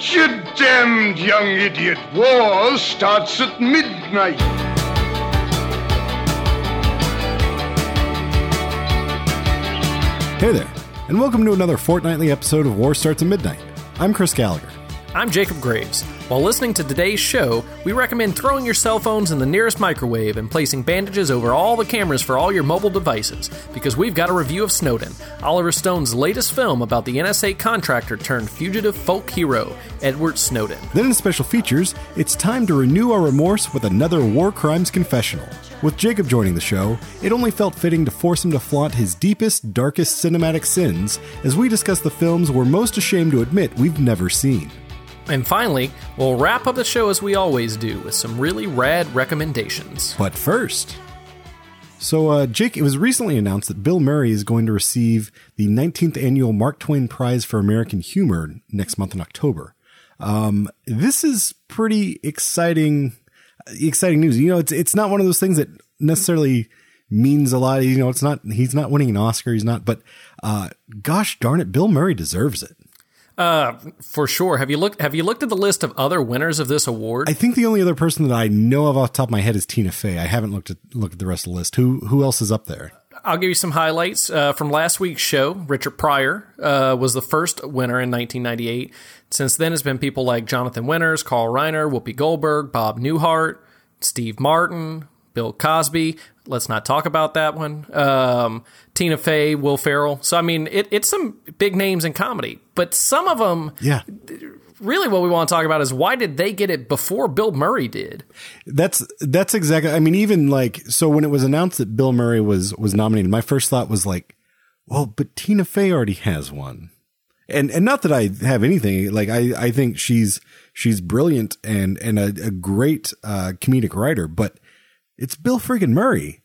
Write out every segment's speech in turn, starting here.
You damned young idiot. War starts at midnight. Hey there, and welcome to another fortnightly episode of War Starts at Midnight. I'm Chris Gallagher. I'm Jacob Graves. While listening to today's show, we recommend throwing your cell phones in the nearest microwave and placing bandages over all the cameras for all your mobile devices, because we've got a review of Snowden, Oliver Stone's latest film about the NSA contractor turned fugitive folk hero, Edward Snowden. Then in special features, it's time to renew our remorse with another war crimes confessional. With Jacob joining the show, it only felt fitting to force him to flaunt his deepest, darkest cinematic sins as we discuss the films we're most ashamed to admit we've never seen. And finally, we'll wrap up the show as we always do with some really rad recommendations. But first, so, uh, Jake, it was recently announced that Bill Murray is going to receive the 19th annual Mark Twain Prize for American Humor next month in October. Um, this is pretty exciting, exciting news. You know, it's it's not one of those things that necessarily means a lot. You know, it's not he's not winning an Oscar. He's not, but uh, gosh darn it, Bill Murray deserves it. Uh, for sure. Have you looked? Have you looked at the list of other winners of this award? I think the only other person that I know of off the top of my head is Tina Fey. I haven't looked at looked at the rest of the list. Who who else is up there? I'll give you some highlights uh, from last week's show. Richard Pryor uh, was the first winner in 1998. Since then, it's been people like Jonathan Winters, Carl Reiner, Whoopi Goldberg, Bob Newhart, Steve Martin, Bill Cosby. Let's not talk about that one. Um, Tina Fey, Will Ferrell. So I mean, it, it's some big names in comedy, but some of them, Yeah, really, what we want to talk about is why did they get it before Bill Murray did? that's that's exactly. I mean, even like so when it was announced that Bill Murray was was nominated, my first thought was like, well, but Tina Fey already has one, and and not that I have anything like I I think she's she's brilliant and and a, a great uh, comedic writer, but it's Bill friggin' Murray.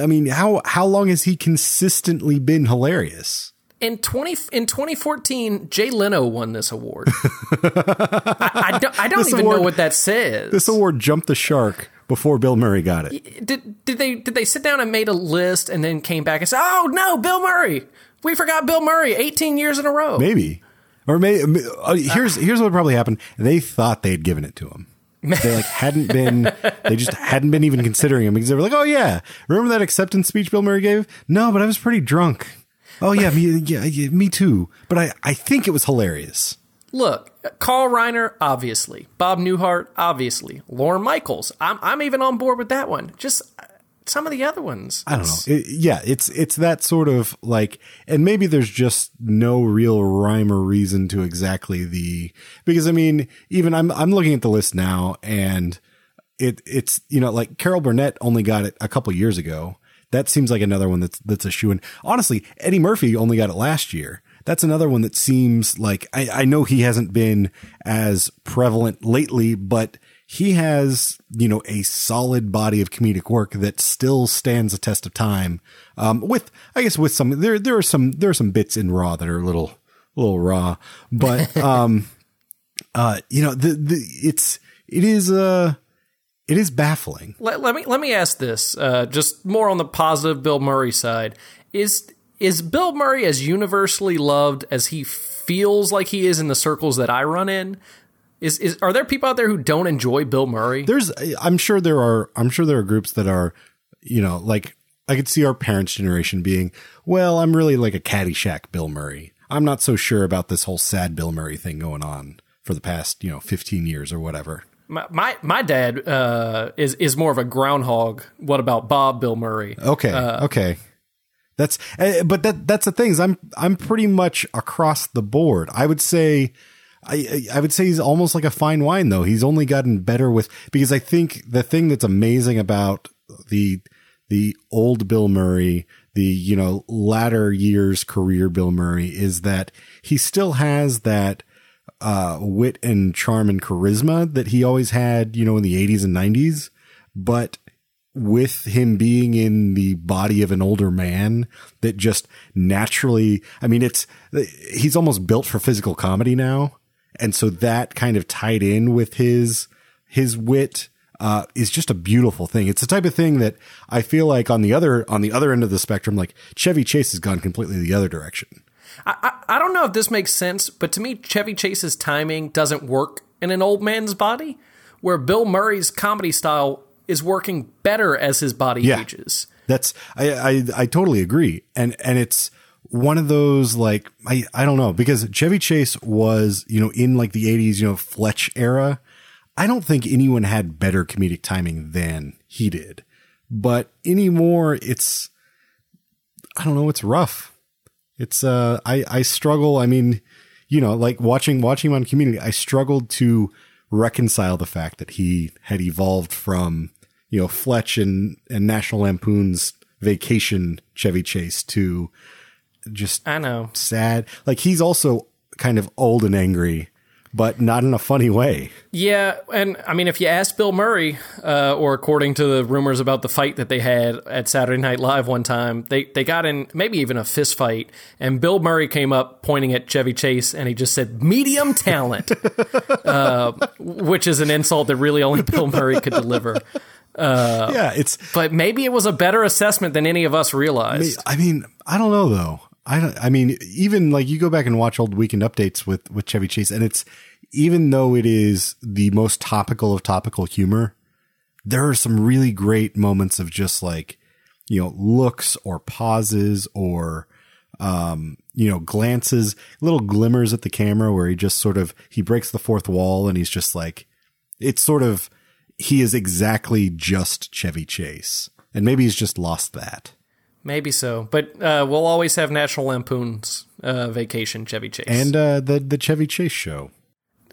I mean, how how long has he consistently been hilarious? In twenty in twenty fourteen, Jay Leno won this award. I, I don't, I don't even know what that says. This award jumped the shark before Bill Murray got it. did did they did they sit down and made a list and then came back and said, "Oh no, Bill Murray, we forgot Bill Murray, eighteen years in a row." Maybe. Or maybe uh, here's here's what probably happened. They thought they'd given it to him. They like hadn't been. They just hadn't been even considering him because they were like, "Oh yeah, remember that acceptance speech Bill Murray gave?" No, but I was pretty drunk. Oh yeah, me yeah, yeah me too. But I I think it was hilarious. Look, Carl Reiner, obviously, Bob Newhart, obviously, Lorne Michaels. I'm I'm even on board with that one. Just some of the other ones. I don't know. It- yeah, it's it's that sort of like, and maybe there's just no real rhyme or reason to exactly the because I mean, even I'm I'm looking at the list now, and it it's you know like Carol Burnett only got it a couple years ago. That seems like another one that's that's a shoe in. Honestly, Eddie Murphy only got it last year. That's another one that seems like I, I know he hasn't been as prevalent lately, but he has, you know, a solid body of comedic work that still stands the test of time. Um, with, I guess with some, there, there are some, there are some bits in Raw that are a little, a little raw, but, um, uh, you know, the, the, it's, it is, uh, it is baffling. Let, let me let me ask this, uh, just more on the positive Bill Murray side. Is is Bill Murray as universally loved as he feels like he is in the circles that I run in? Is is are there people out there who don't enjoy Bill Murray? There's, I'm sure there are, I'm sure there are groups that are, you know, like I could see our parents' generation being, well, I'm really like a Caddyshack Bill Murray. I'm not so sure about this whole sad Bill Murray thing going on for the past, you know, 15 years or whatever. My my, my dad uh, is is more of a groundhog. What about Bob Bill Murray? Okay. okay. That's, uh, but that, that's the thing is I'm, I'm pretty much across the board. I would say, I, I would say he's almost like a fine wine though. He's only gotten better with, because I think the thing that's amazing about the, the old Bill Murray, the, you know, latter years career Bill Murray is that he still has that, uh, wit and charm and charisma that he always had, you know, in the 80s and 90s. But with him being in the body of an older man that just naturally, I mean, it's, he's almost built for physical comedy now. And so that kind of tied in with his, his wit, uh, is just a beautiful thing. It's the type of thing that I feel like on the other, on the other end of the spectrum, like Chevy Chase has gone completely the other direction. I, I I don't know if this makes sense, but to me, Chevy Chase's timing doesn't work in an old man's body, where Bill Murray's comedy style is working better as his body Yeah. ages. That's I, I I totally agree, and and it's one of those like I I don't know because Chevy Chase was you know in like the '80s you know Fletch era. I don't think anyone had better comedic timing than he did, but anymore it's I don't know it's rough. It's uh I I struggle. I mean, you know, like watching watching him on Community, I struggled to reconcile the fact that he had evolved from you know Fletch and and National Lampoon's Vacation Chevy Chase to just I know. sad. Like he's also kind of old and angry, but not in a funny way. Yeah, and I mean, if you ask Bill Murray, uh, or according to the rumors about the fight that they had at Saturday Night Live one time, they they got in maybe even a fist fight, and Bill Murray came up pointing at Chevy Chase, and he just said "medium talent," uh, which is an insult that really only Bill Murray could deliver. yeah, it's But maybe it was a better assessment than any of us realized. I mean, I don't know though. I don't, I mean, even like you go back and watch old weekend updates with with Chevy Chase, and it's even though it is the most topical of topical humor, there are some really great moments of just like you know looks or pauses or um you know glances little glimmers at the camera where he just sort of he breaks the fourth wall and he's just like it's sort of he is exactly just Chevy Chase. And maybe he's just lost that Maybe so, but uh, we'll always have National Lampoon's uh, Vacation Chevy Chase. and uh, the the Chevy Chase show.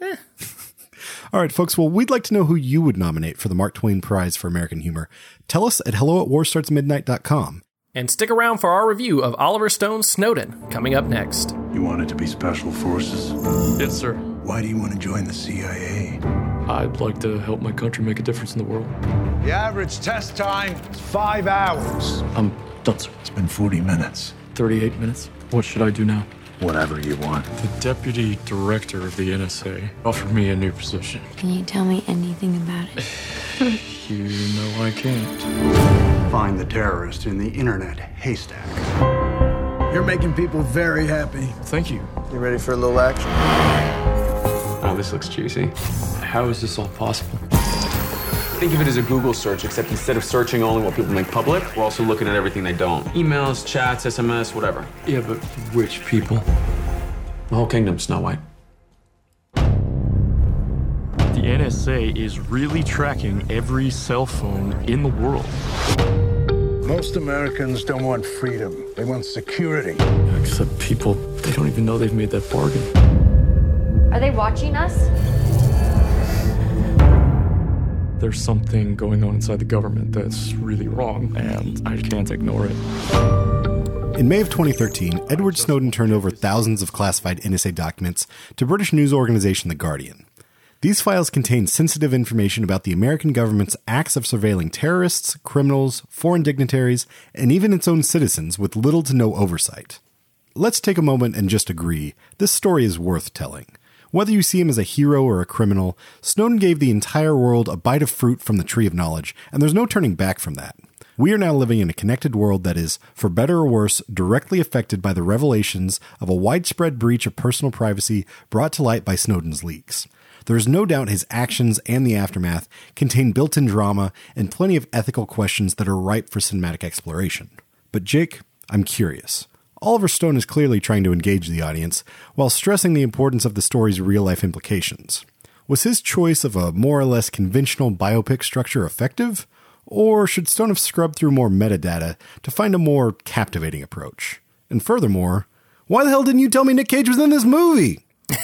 All right, folks. Well, we'd like to know who you would nominate for the Mark Twain Prize for American Humor. Tell us at hello at warstartsmidnight.com. And stick around for our review of Oliver Stone's Snowden coming up next. You wanted to be special forces? Yes, sir. Why do you want to join the CIA? I'd like to help my country make a difference in the world. The average test time is five hours. I'm done, sir. It's been 40 minutes. 38 minutes. What should I do now? Whatever you want. The deputy director of the NSA offered me a new position. Can you tell me anything about it? You know I can't. Find the terrorist in the internet haystack. You're making people very happy. Thank you. You ready for a little action? Oh, this looks juicy. How is this all possible? Think of it as a Google search, except instead of searching only what people make public, we're also looking at everything they don't. Emails, chats, SMS, whatever. Yeah, but which people? The whole kingdom, Snow White. The NSA is really tracking every cell phone in the world. Most Americans don't want freedom. They want security. Except people, they don't even know they've made that bargain. Are they watching us? There's something going on inside the government that's really wrong, and I can't ignore it. In May of 2013, Edward Snowden turned over thousands of classified NSA documents to British news organization The Guardian. These files contain sensitive information about the American government's acts of surveilling terrorists, criminals, foreign dignitaries, and even its own citizens with little to no oversight. Let's take a moment and just agree this story is worth telling. Whether you see him as a hero or a criminal, Snowden gave the entire world a bite of fruit from the tree of knowledge, and there's no turning back from that. We are now living in a connected world that is, for better or worse, directly affected by the revelations of a widespread breach of personal privacy brought to light by Snowden's leaks. There is no doubt his actions and the aftermath contain built in drama and plenty of ethical questions that are ripe for cinematic exploration. But, Jake, I'm curious. Oliver Stone is clearly trying to engage the audience while stressing the importance of the story's real life implications. Was his choice of a more or less conventional biopic structure effective? Or should Stone have scrubbed through more metadata to find a more captivating approach? And furthermore, why the hell didn't you tell me Nick Cage was in this movie?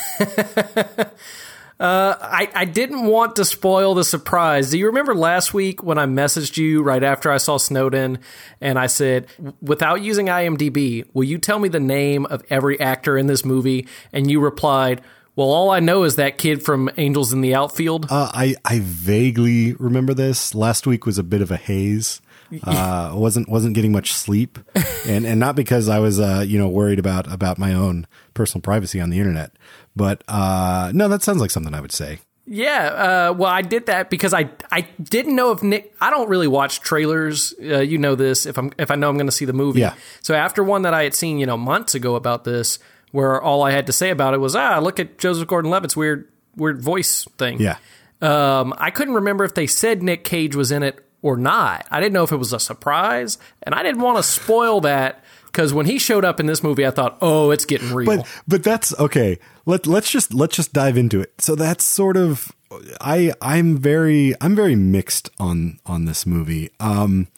I, I didn't want to spoil the surprise. Do you remember last week when I messaged you right after I saw Snowden and I said, without using IMDb, will you tell me the name of every actor in this movie? And you replied, well, all I know is that kid from Angels in the Outfield. Uh, I I vaguely remember this. Last week was a bit of a haze. Uh, wasn't wasn't getting much sleep, and and not because I was uh you know worried about about my own personal privacy on the internet, but uh no, that sounds like something I would say. Yeah, uh, well, I did that because I I didn't know if Nick. I don't really watch trailers. Uh, you know this. If I'm if I know I'm going to see the movie. Yeah. So after one that I had seen, you know, months ago about this, where all I had to say about it was, ah, look at Joseph Gordon-Levitt's weird weird voice thing. Yeah. Um, I couldn't remember if they said Nick Cage was in it or not. I didn't know if it was a surprise, and I didn't want to spoil that because when he showed up in this movie, I thought, oh, it's getting real. But but that's okay. Let let's just let's just dive into it. So that's sort of I I'm very I'm very mixed on on this movie. Um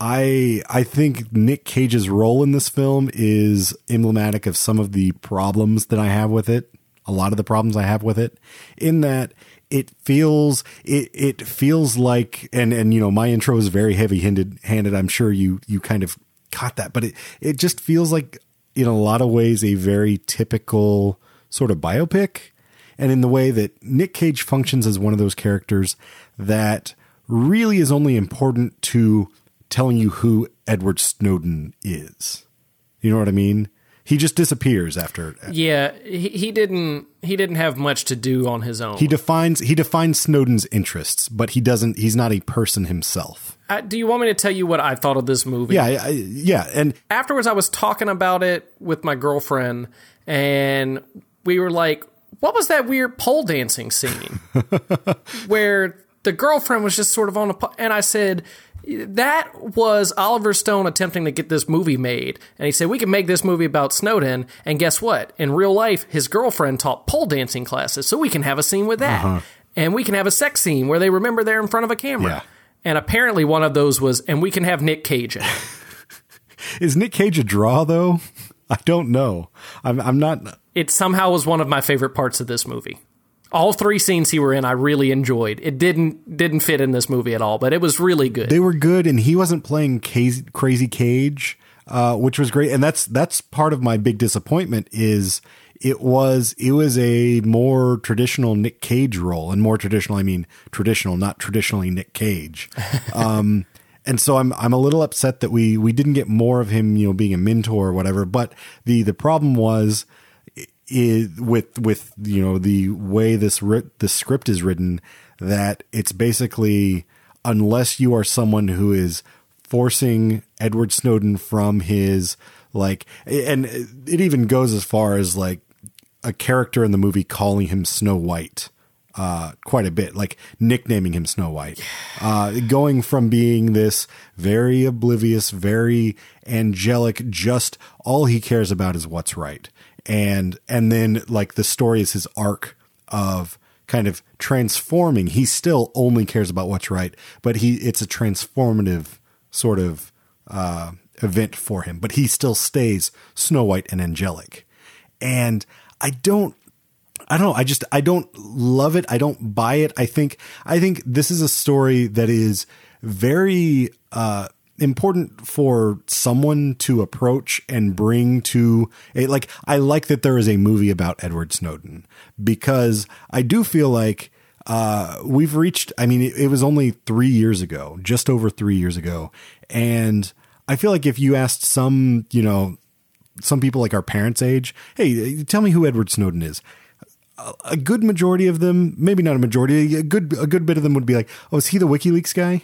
I I think Nick Cage's role in this film is emblematic of some of the problems that I have with it. A lot of the problems I have with it in that it feels it it feels like and and you know my intro is very heavy handed handed. I'm sure you you kind of caught that, but it it just feels like in a lot of ways a very typical sort of biopic and in the way that Nick Cage functions as one of those characters that really is only important to telling you who Edward Snowden is. You know what I mean? He just disappears after. Yeah, he, he didn't he didn't have much to do on his own. He defines he defines Snowden's interests, but he doesn't. He's not a person himself. Uh, do you want me to tell you what I thought of this movie? Yeah, I, yeah, and afterwards I was talking about it with my girlfriend, and we were like, "What was that weird pole dancing scene where the girlfriend was just sort of on a?" Po-? And I said, that was Oliver Stone attempting to get this movie made. And he said, We can make this movie about Snowden. And guess what? In real life, his girlfriend taught pole dancing classes, so we can have a scene with that. Uh-huh. And we can have a sex scene where they remember they're in front of a camera. Yeah. And apparently, one of those was, and we can have Nick Cage. Is Nick Cage a draw, though? I don't know. I'm, I'm not. It somehow was one of my favorite parts of this movie all three scenes he were in I really enjoyed. It didn't didn't fit in this movie at all, but it was really good. They were good, and he wasn't playing crazy Cage, uh, which was great. And that's that's part of my big disappointment is it was it was a more traditional Nick Cage role, and more traditional I mean traditional, not traditionally Nick Cage. Um, and so I'm I'm a little upset that we we didn't get more of him, you know, being a mentor or whatever. But the the problem was is with with you know the way this ri- the script is written that it's basically unless you are someone who is forcing Edward Snowden from his like and it even goes as far as like a character in the movie calling him Snow White uh, quite a bit, like nicknaming him Snow White, uh, going from being this very oblivious, very angelic, just all he cares about is what's right, and and then like the story is his arc of kind of transforming. He still only cares about what's right, but he it's a transformative sort of uh, event for him. But he still stays Snow White and angelic, and I don't. I don't know. I just I don't love it. I don't buy it. I think I think this is a story that is very uh, important for someone to approach and bring to like I like that there is a movie about Edward Snowden because I do feel like uh, we've reached I mean it, it was only 3 years ago just over 3 years ago. And I feel like if you asked some you know some people like our parents age hey tell me who Edward Snowden is. A good majority of them maybe not a majority a good a good bit of them would be like oh is he the WikiLeaks guy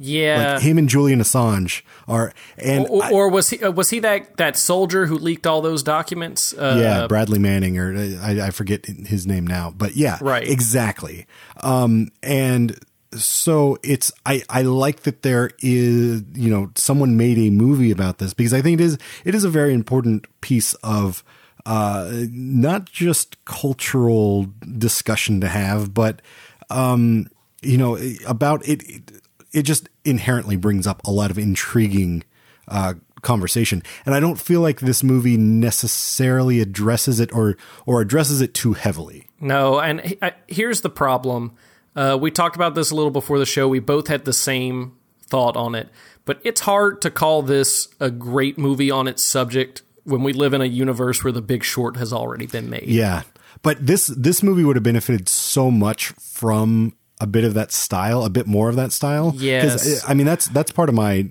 yeah, like him and Julian Assange are, and or, or, or was he uh, was he that that soldier who leaked all those documents? Uh, yeah, Bradley Manning, or I, I, forget his name now, but yeah, right, exactly. Um, and so it's I I like that there is you know someone made a movie about this because I think it is it is a very important piece of uh not just cultural discussion to have, but um you know about it, it it just inherently brings up a lot of intriguing uh, conversation, and I don't feel like this movie necessarily addresses it or or addresses it too heavily. No, and here's the problem. Uh, we talked about this a little before the show. We both had the same thought on it, but it's hard to call this a great movie on its subject when we live in a universe where The Big Short has already been made. Yeah, but this this movie would have benefited so much from a bit of that style, a bit more of that style. Yes, I mean that's that's part of my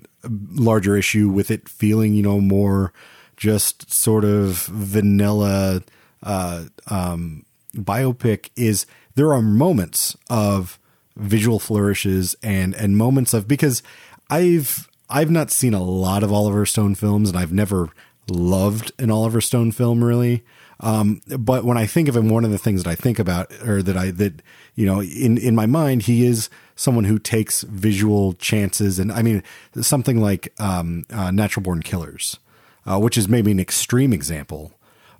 larger issue with it feeling, you know, more just sort of vanilla uh, um, biopic. Is there are moments of visual flourishes and and moments of because I've I've not seen a lot of Oliver Stone films and I've never loved an Oliver Stone film really. Um, but when I think of him, one of the things that I think about, or that I that you know, in in my mind, he is someone who takes visual chances, and I mean something like um, uh, Natural Born Killers, uh, which is maybe an extreme example,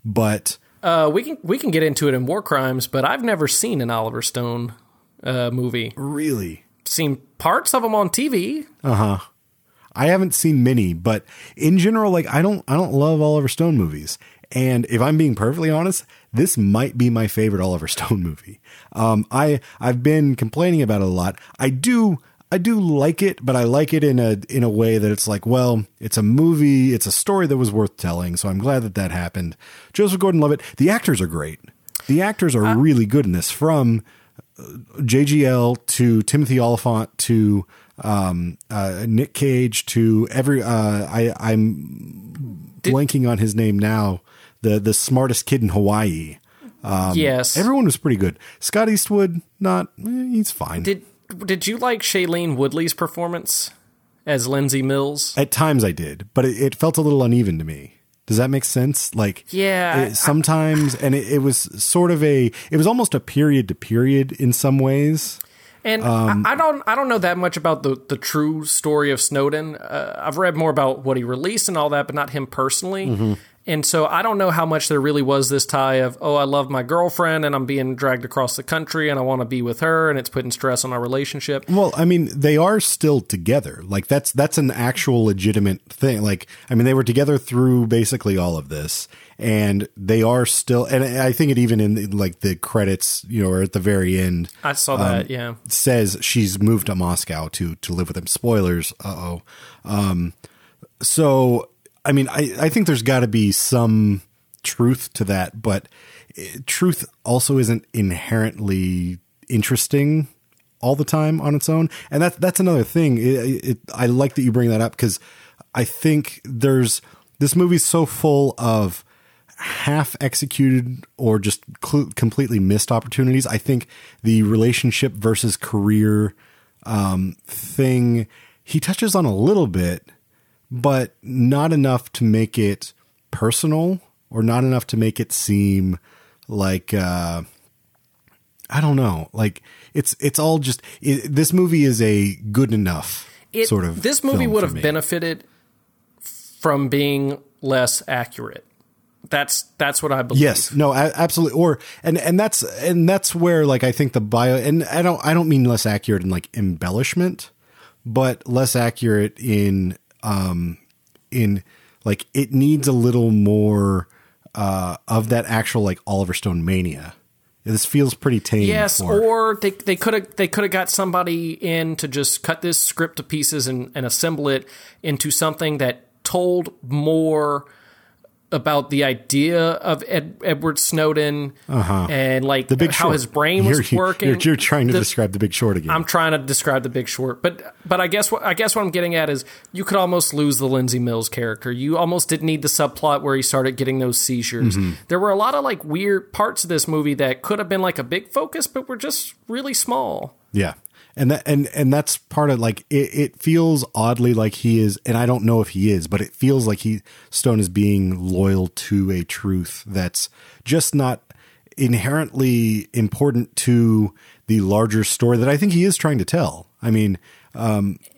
but Uh, we can we can get into it in War Crimes, but I've never seen an Oliver Stone uh, movie. really, Seen parts of them on TV. I haven't seen many, but in general, like I don't I don't love Oliver Stone movies. And if I'm being perfectly honest, this might be my favorite Oliver Stone movie. Um, I I've been complaining about it a lot. I do I do like it, but I like it in a in a way that it's like, well, it's a movie, it's a story that was worth telling. So I'm glad that that happened. Joseph Gordon-Levitt, the actors are great. The actors are really good in this, from uh, JGL to Timothy Olyphant to um, uh, Nick Cage to every. Uh, I I'm blanking on his name now. The the smartest kid in Hawaii. yes. Everyone was pretty good. Scott Eastwood, not eh, he's fine. did did you like Shailene Woodley's performance as Lindsay Mills? At times I did, but it, it felt a little uneven to me. Does that make sense? Like, Yeah, it- sometimes, and it, it was sort of a, it was almost a period to period in some ways. And Um, I, I don't I don't know that much about the the true story of Snowden. Uh, I've read more about what he released and all that, but not him personally. Mm-hmm. And so I don't know how much there really was this tie of oh I love my girlfriend and I'm being dragged across the country and I want to be with her and it's putting stress on our relationship. Well, I mean, they are still together. Like that's that's an actual legitimate thing. Like, I mean, they were together through basically all of this, and they are still. And I think it even in like the credits, you know, or at the very end, I saw that. yeah. says she's moved to Moscow to to live with him. Spoilers. Uh oh. Um, so I mean, I I think there's got to be some truth to that, but eh, truth also isn't inherently interesting all the time on its own, and that's that's another thing. It, it, I like that you bring that up because I think there's this movie's so full of half executed or just cl- completely missed opportunities. I think the relationship versus career um, thing he touches on a little bit, but not enough to make it personal or not enough to make it seem like uh, I don't know. Like it's it's all just it, this movie is a good enough It, sort of. this movie would have me. benefited from being less accurate. That's that's what I believe. Yes, no, a- absolutely. Or and and that's and that's where like I think the bio and I don't I don't mean less accurate in like embellishment, but less accurate in um in like it needs a little more uh of that actual like Oliver Stone mania. This feels pretty tame. Yes, for- or they they could have they could have got somebody in to just cut this script to pieces and, and assemble it into something that told more about the idea of Ed, Edward Snowden and like Uh-huh. the big how Short. his brain was You're- working. You're, you're trying to The- describe the Big Short again. I'm trying to describe the Big Short, but but I guess what I guess what I'm getting at is you could almost lose the Lindsay Mills character. You almost didn't need the subplot where he started getting those seizures. Mm-hmm. There were a lot of like weird parts of this movie that could have been like a big focus, but were just really small. Yeah. And that and and that's part of like it, it feels oddly like he is and I don't know if he is, but it feels like he Stone is being loyal to a truth that's just not inherently important to the larger story that I think he is trying to tell. I mean,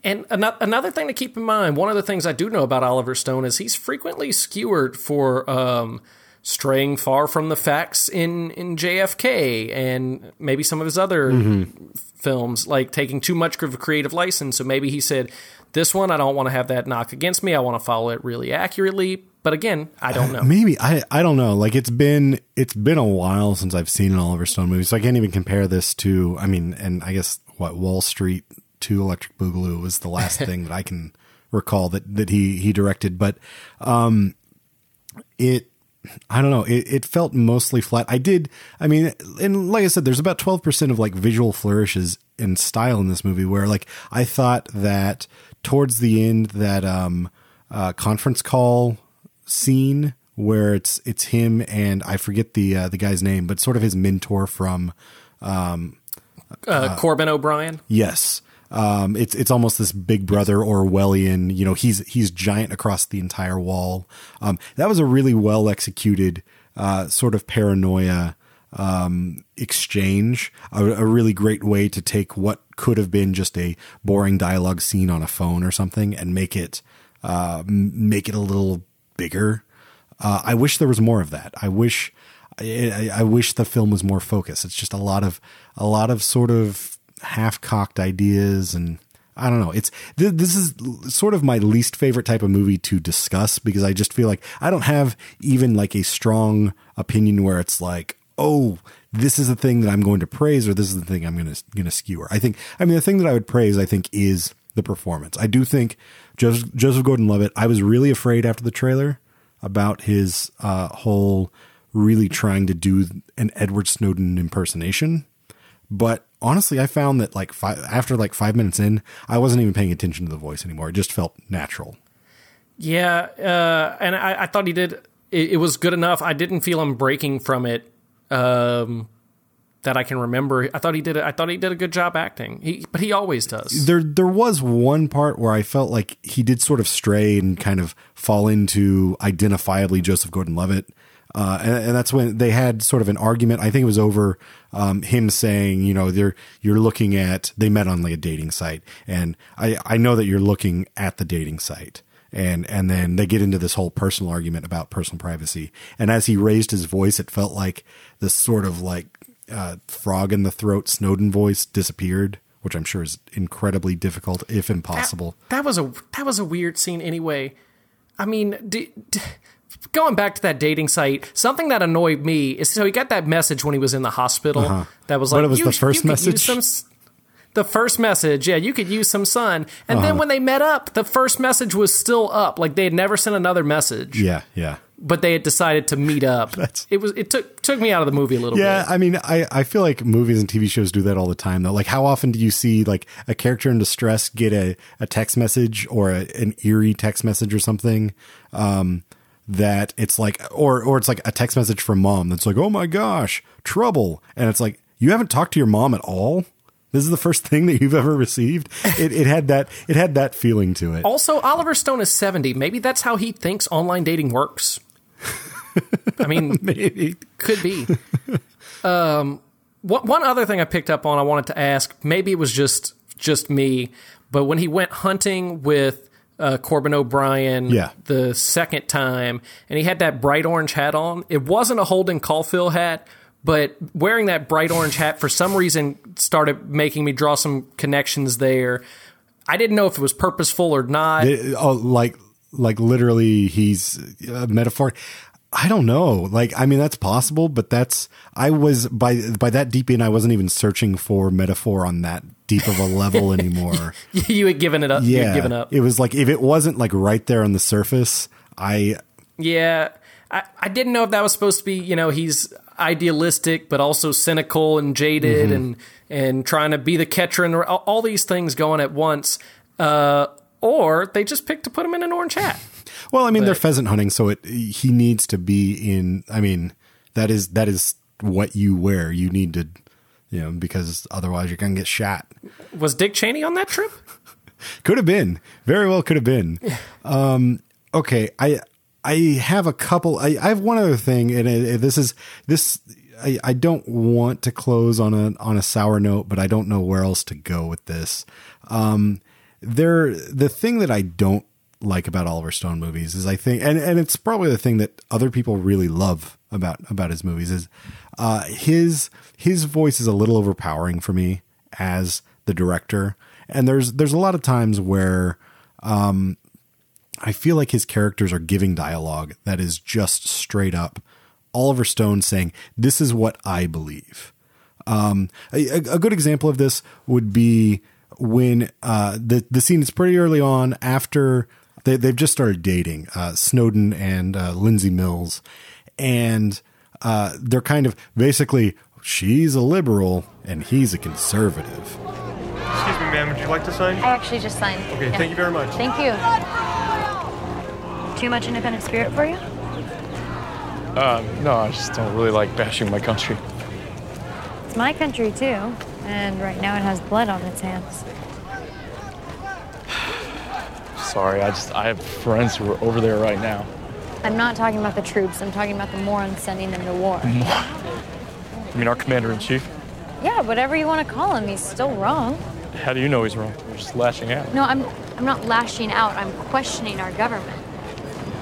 And ano- another thing to keep in mind, one of the things I do know about Oliver Stone is he's frequently skewered for um, straying far from the facts in, in JFK and maybe some of his other films, like taking too much of a creative license. So maybe he said, This one, I don't want to have that knock against me. I want to follow it really accurately. But again, I don't know. maybe I I don't know. Like it's been it's been a while since I've seen an Oliver Stone movie, so I can't even compare this to. I mean, and I guess what Wall Street to Electric Boogaloo was the last thing that I can recall that that he he directed. But um, it I don't know. It, it felt mostly flat. I did. I mean, and like I said, there's about twelve percent of like visual flourishes and style in this movie where like I thought that towards the end that um uh conference call scene where it's it's him and I forget the uh, the guy's name, but sort of his mentor from Uh, Corbin O'Brian. Yes. Um, it's it's almost this Big Brother Orwellian. You know, he's he's giant across the entire wall. Um, that was a really well executed uh, sort of paranoia um, exchange. A, a really great way to take what could have been just a boring dialogue scene on a phone or something and make it uh, make it a little bigger. Uh, I wish there was more of that. I wish I, I wish the film was more focused. It's just a lot of a lot of sort of half cocked ideas and I don't know. It's th- this is sort of my least favorite type of movie to discuss because I just feel like I don't have even like a strong opinion where it's like, oh, this is the thing that I'm going to praise or this is the thing I'm going to going to skewer. I think I mean the thing that I would praise I think is the performance. I do think Joseph, Joseph Gordon-Levitt. I was really afraid after the trailer about his uh, whole really trying to do an Edward Snowden impersonation. But honestly, I found that like five, after like five minutes in, I wasn't even paying attention to the voice anymore. It just felt natural. Yeah, uh, and I, I, thought he did. It, it, was good enough. I didn't feel him breaking from it. Um, that I can remember. I thought he did. A, I thought he did a good job acting. He, but he always does. There, there was one part where I felt like he did sort of stray and kind of fall into identifiably Joseph Gordon-Levitt. Uh, and, and, that's when they had sort of an argument. I think it was over um, him saying, you know, they're you're looking at. They met on like a dating site, and I I know that you're looking at the dating site, and and then they get into this whole personal argument about personal privacy. And as he raised his voice, it felt like this sort of like uh, frog in the throat Snowden voice disappeared, which I'm sure is incredibly difficult, if impossible. That, that was a that was a weird scene anyway. I mean, d- d- going back to that dating site, something that annoyed me is so he got that message when he was in the hospital uh-huh. that was like, but it was the first message. Some, the first message, yeah, you could use some sun. And uh-huh. then when they met up, the first message was still up. Like they had never sent another message. Yeah, yeah. But they had decided to meet up. That's, it was it took took me out of the movie a little yeah, bit. Yeah, I mean, I, I feel like movies and TV shows do that all the time though. Like how often do you see like a character in distress get a, a text message or a, an eerie text message or something? Um, that it's like or or it's like a text message from mom that's like oh my gosh trouble. And it's like you haven't talked to your mom at all? This is the first thing that you've ever received? It, it had that it had that feeling to it. Also oliver stone is 70 maybe that's how he thinks online dating works. I mean maybe. could be. Um what, one other thing i picked up on i wanted to ask maybe it was just just me but when he went hunting with uh, Corbin O'Brian yeah. the second time, and he had that bright orange hat on. It wasn't a Holden Caulfield hat, but wearing that bright orange hat for some reason started making me draw some connections there. I didn't know if it was purposeful or not. It, oh, like like literally, he's a metaphor. I don't know. Like, I mean, that's possible, but that's I was by by that deep in, I wasn't even searching for metaphor on that deep of a level anymore. you had given it up. Yeah, you had given up. It was like if it wasn't like right there on the surface, I. Yeah, I, I didn't know if that was supposed to be. You know, he's idealistic, but also cynical and jaded, mm-hmm. and and trying to be the catcher, and all these things going at once. Uh, or they just picked to put him in an orange hat. Well, I mean, but, they're pheasant hunting, so it he needs to be in. I mean, that is that is what you wear. You need to, you know, because otherwise you're gonna get shot. Was Dick Cheney on that trip? could have been. Very well, could have been. um, okay, I I have a couple. I, I have one other thing, and it, it, this is this. I, I don't want to close on a on a sour note, but I don't know where else to go with this. Um, there, the thing that I don't like about Oliver Stone movies is I think, and, and it's probably the thing that other people really love about, about his movies is, uh, his, his voice is a little overpowering for me as the director. And there's, there's a lot of times where, um, I feel like his characters are giving dialogue that is just straight up Oliver Stone saying, this is what I believe. Um, a, a good example of this would be when uh, the the scene is pretty early on after they, they've just started dating, uh, Snowden and uh, Lindsay Mills, and uh, they're kind of basically she's a liberal and he's a conservative. Excuse me, ma'am. Would you like to sign? I actually just signed. Okay, yeah. thank you very much. Thank you. Too much independent spirit for you? Uh, no, I just don't really like bashing my country. It's my country too, and right now it has blood on its hands. sorry. I just I have friends who are over there right now. I'm not talking about the troops. I'm talking about the morons sending them to war. I mean, our commander in chief. Yeah, whatever you want to call him, he's still wrong. How do you know he's wrong? You're just lashing out. No, I'm I'm not lashing out. I'm questioning our government.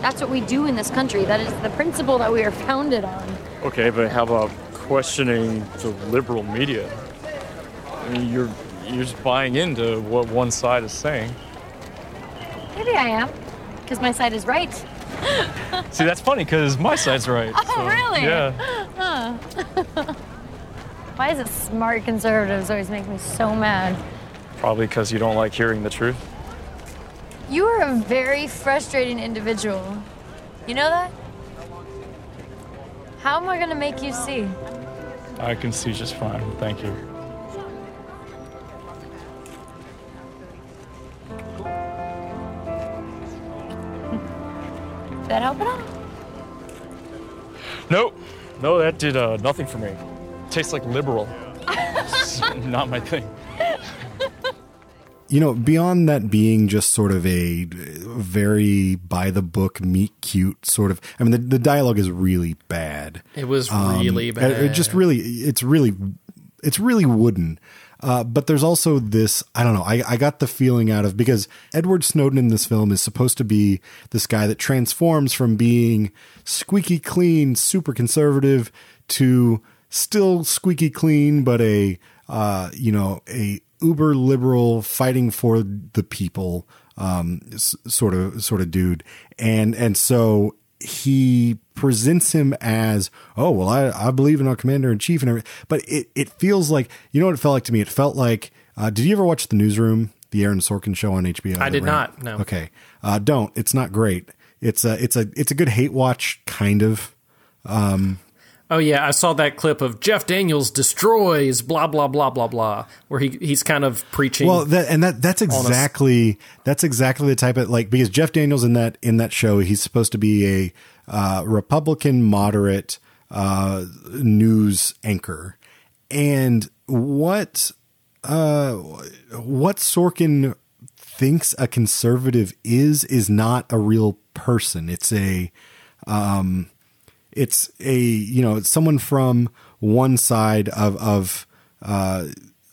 That's what we do in this country. That is the principle that we are founded on. Okay, but how about questioning the liberal media? I mean, you're you're just buying into what one side is saying. Maybe I am, because my side is right. See, that's funny because my side's right. Oh, so, really? Yeah. Huh. Why is it smart conservatives always make me so mad? Probably because you don't like hearing the truth. You are a very frustrating individual. You know that? How am I gonna make you see? I can see just fine. Thank you. Did that help at all? Nope. No, that did uh, nothing for me. Tastes like liberal. Not my thing. you know, beyond that being just sort of a very by the book, meet cute sort of. I mean, the, the dialogue is really bad. It was Um, really it- bad. It just really, it's really, it's really wooden. Uh, but there's also this, I don't know, I, I got the feeling out of because Edward Snowden in this film is supposed to be this guy that transforms from being squeaky clean, super conservative to still squeaky clean, but a, uh, you know, a uber liberal fighting for the people, um, sort of, sort of dude. And, and so he presents him as, oh, well, I, I believe in our commander in chief and everything. But it, it feels like, you know what it felt like to me? It felt like, uh, did you ever watch The Newsroom, the Aaron Sorkin show on HBO? I did ran- not, no. Okay. Uh, don't. It's not great. It's a, it's a, it's a good hate watch, kind of. Um, Oh yeah, I saw that clip of Jeff Daniels destroys blah blah blah blah blah, where he he's kind of preaching. Well, that and that that's exactly that's exactly the type of like because Jeff Daniels in that in that show he's supposed to be a uh, Republican moderate uh, news anchor, and what uh, what Sorkin thinks a conservative is is not a real person. It's a um, it's a you know it's someone from one side of of uh,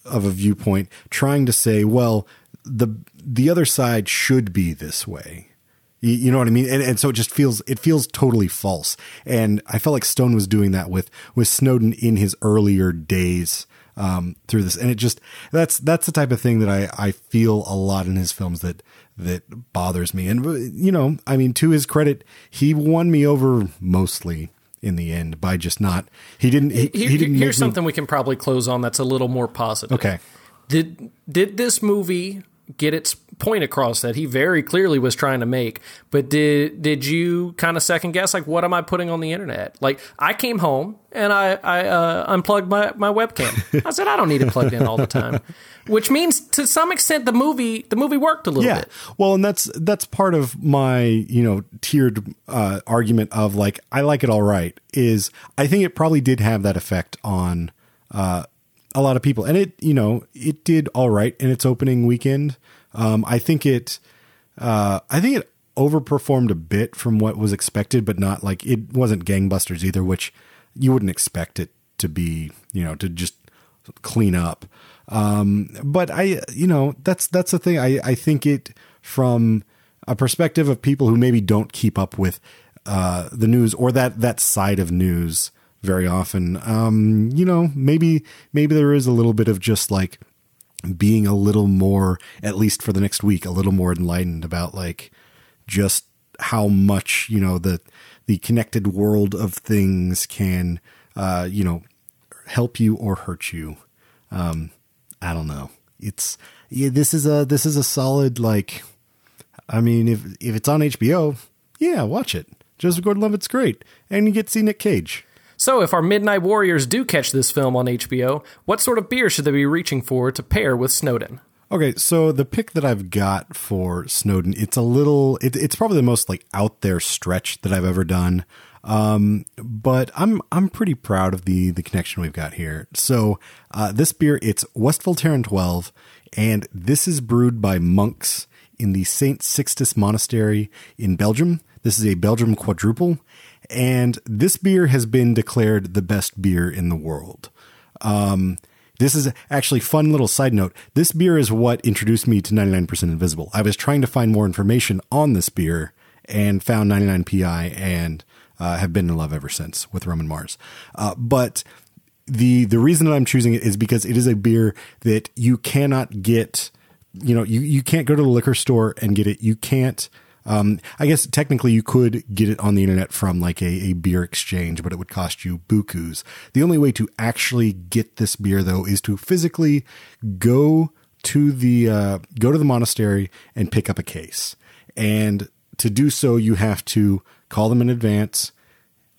of a viewpoint trying to say, well, the the other side should be this way. You, you know what I mean? And, and so it just feels it feels totally false. And I felt like Stone was doing that with with Snowden in his earlier days um, through this. And it just that's that's the type of thing that I I feel a lot in his films that that bothers me. And you know, I mean, to his credit, he won me over mostly in the end by just not. He didn't. He, he didn't. here's me- something we can probably close on that's a little more positive. Okay. Did did this movie get its point across that he very clearly was trying to make? But did did you kind of second guess like what am I putting on the internet? Like I came home and I I uh, unplugged my my webcam. I said I don't need it plugged in all the time, which means to some extent the movie the movie worked a little yeah. bit. Well, and that's that's part of my you know tiered uh, argument of like I like it all right. Is I think it probably did have that effect on uh, a lot of people, and it you know it did all right in its opening weekend. Um, I think it uh, I think it overperformed a bit from what was expected, but not like it wasn't gangbusters either, which you wouldn't expect it to be. You know, to just clean up. Um, but I, you know, that's that's the thing. I I think it from a perspective of people who maybe don't keep up with uh, the news or that that side of news very often. Um, you know, maybe maybe there is a little bit of just like being a little more, at least for the next week, a little more enlightened about like just how much you know the the connected world of things can uh, you know help you or hurt you. Um, I don't know. It's yeah, this is a this is a solid like. I mean, if if it's on HBO, yeah, watch it. Joseph Gordon-Levitt's great, and you get to see Nick Cage. So, if our Midnight Warriors do catch this film on HBO, what sort of beer should they be reaching for to pair with Snowden? Okay, so the pick that I've got for Snowden, it's a little, it, it's probably the most like out there stretch that I've ever done. Um, but I'm I'm pretty proud of the the connection we've got here. So uh, this beer, it's Westvleteren 12, and this is brewed by monks in the Saint Sixtus Monastery in Belgium. This is a Belgium quadruple, and this beer has been declared the best beer in the world. Um, this is actually fun little side note. This beer is what introduced me to 99% Invisible. I was trying to find more information on this beer and found 99PI and uh, have been in love ever since with Roman Mars. Uh, but the the reason that I'm choosing it is because it is a beer that you cannot get. You know, you you can't go to the liquor store and get it. You can't. Um, I guess technically you could get it on the internet from like a, a beer exchange, but it would cost you bukus. The only way to actually get this beer though is to physically go to the uh, go to the monastery and pick up a case. And to do so, you have to call them in advance,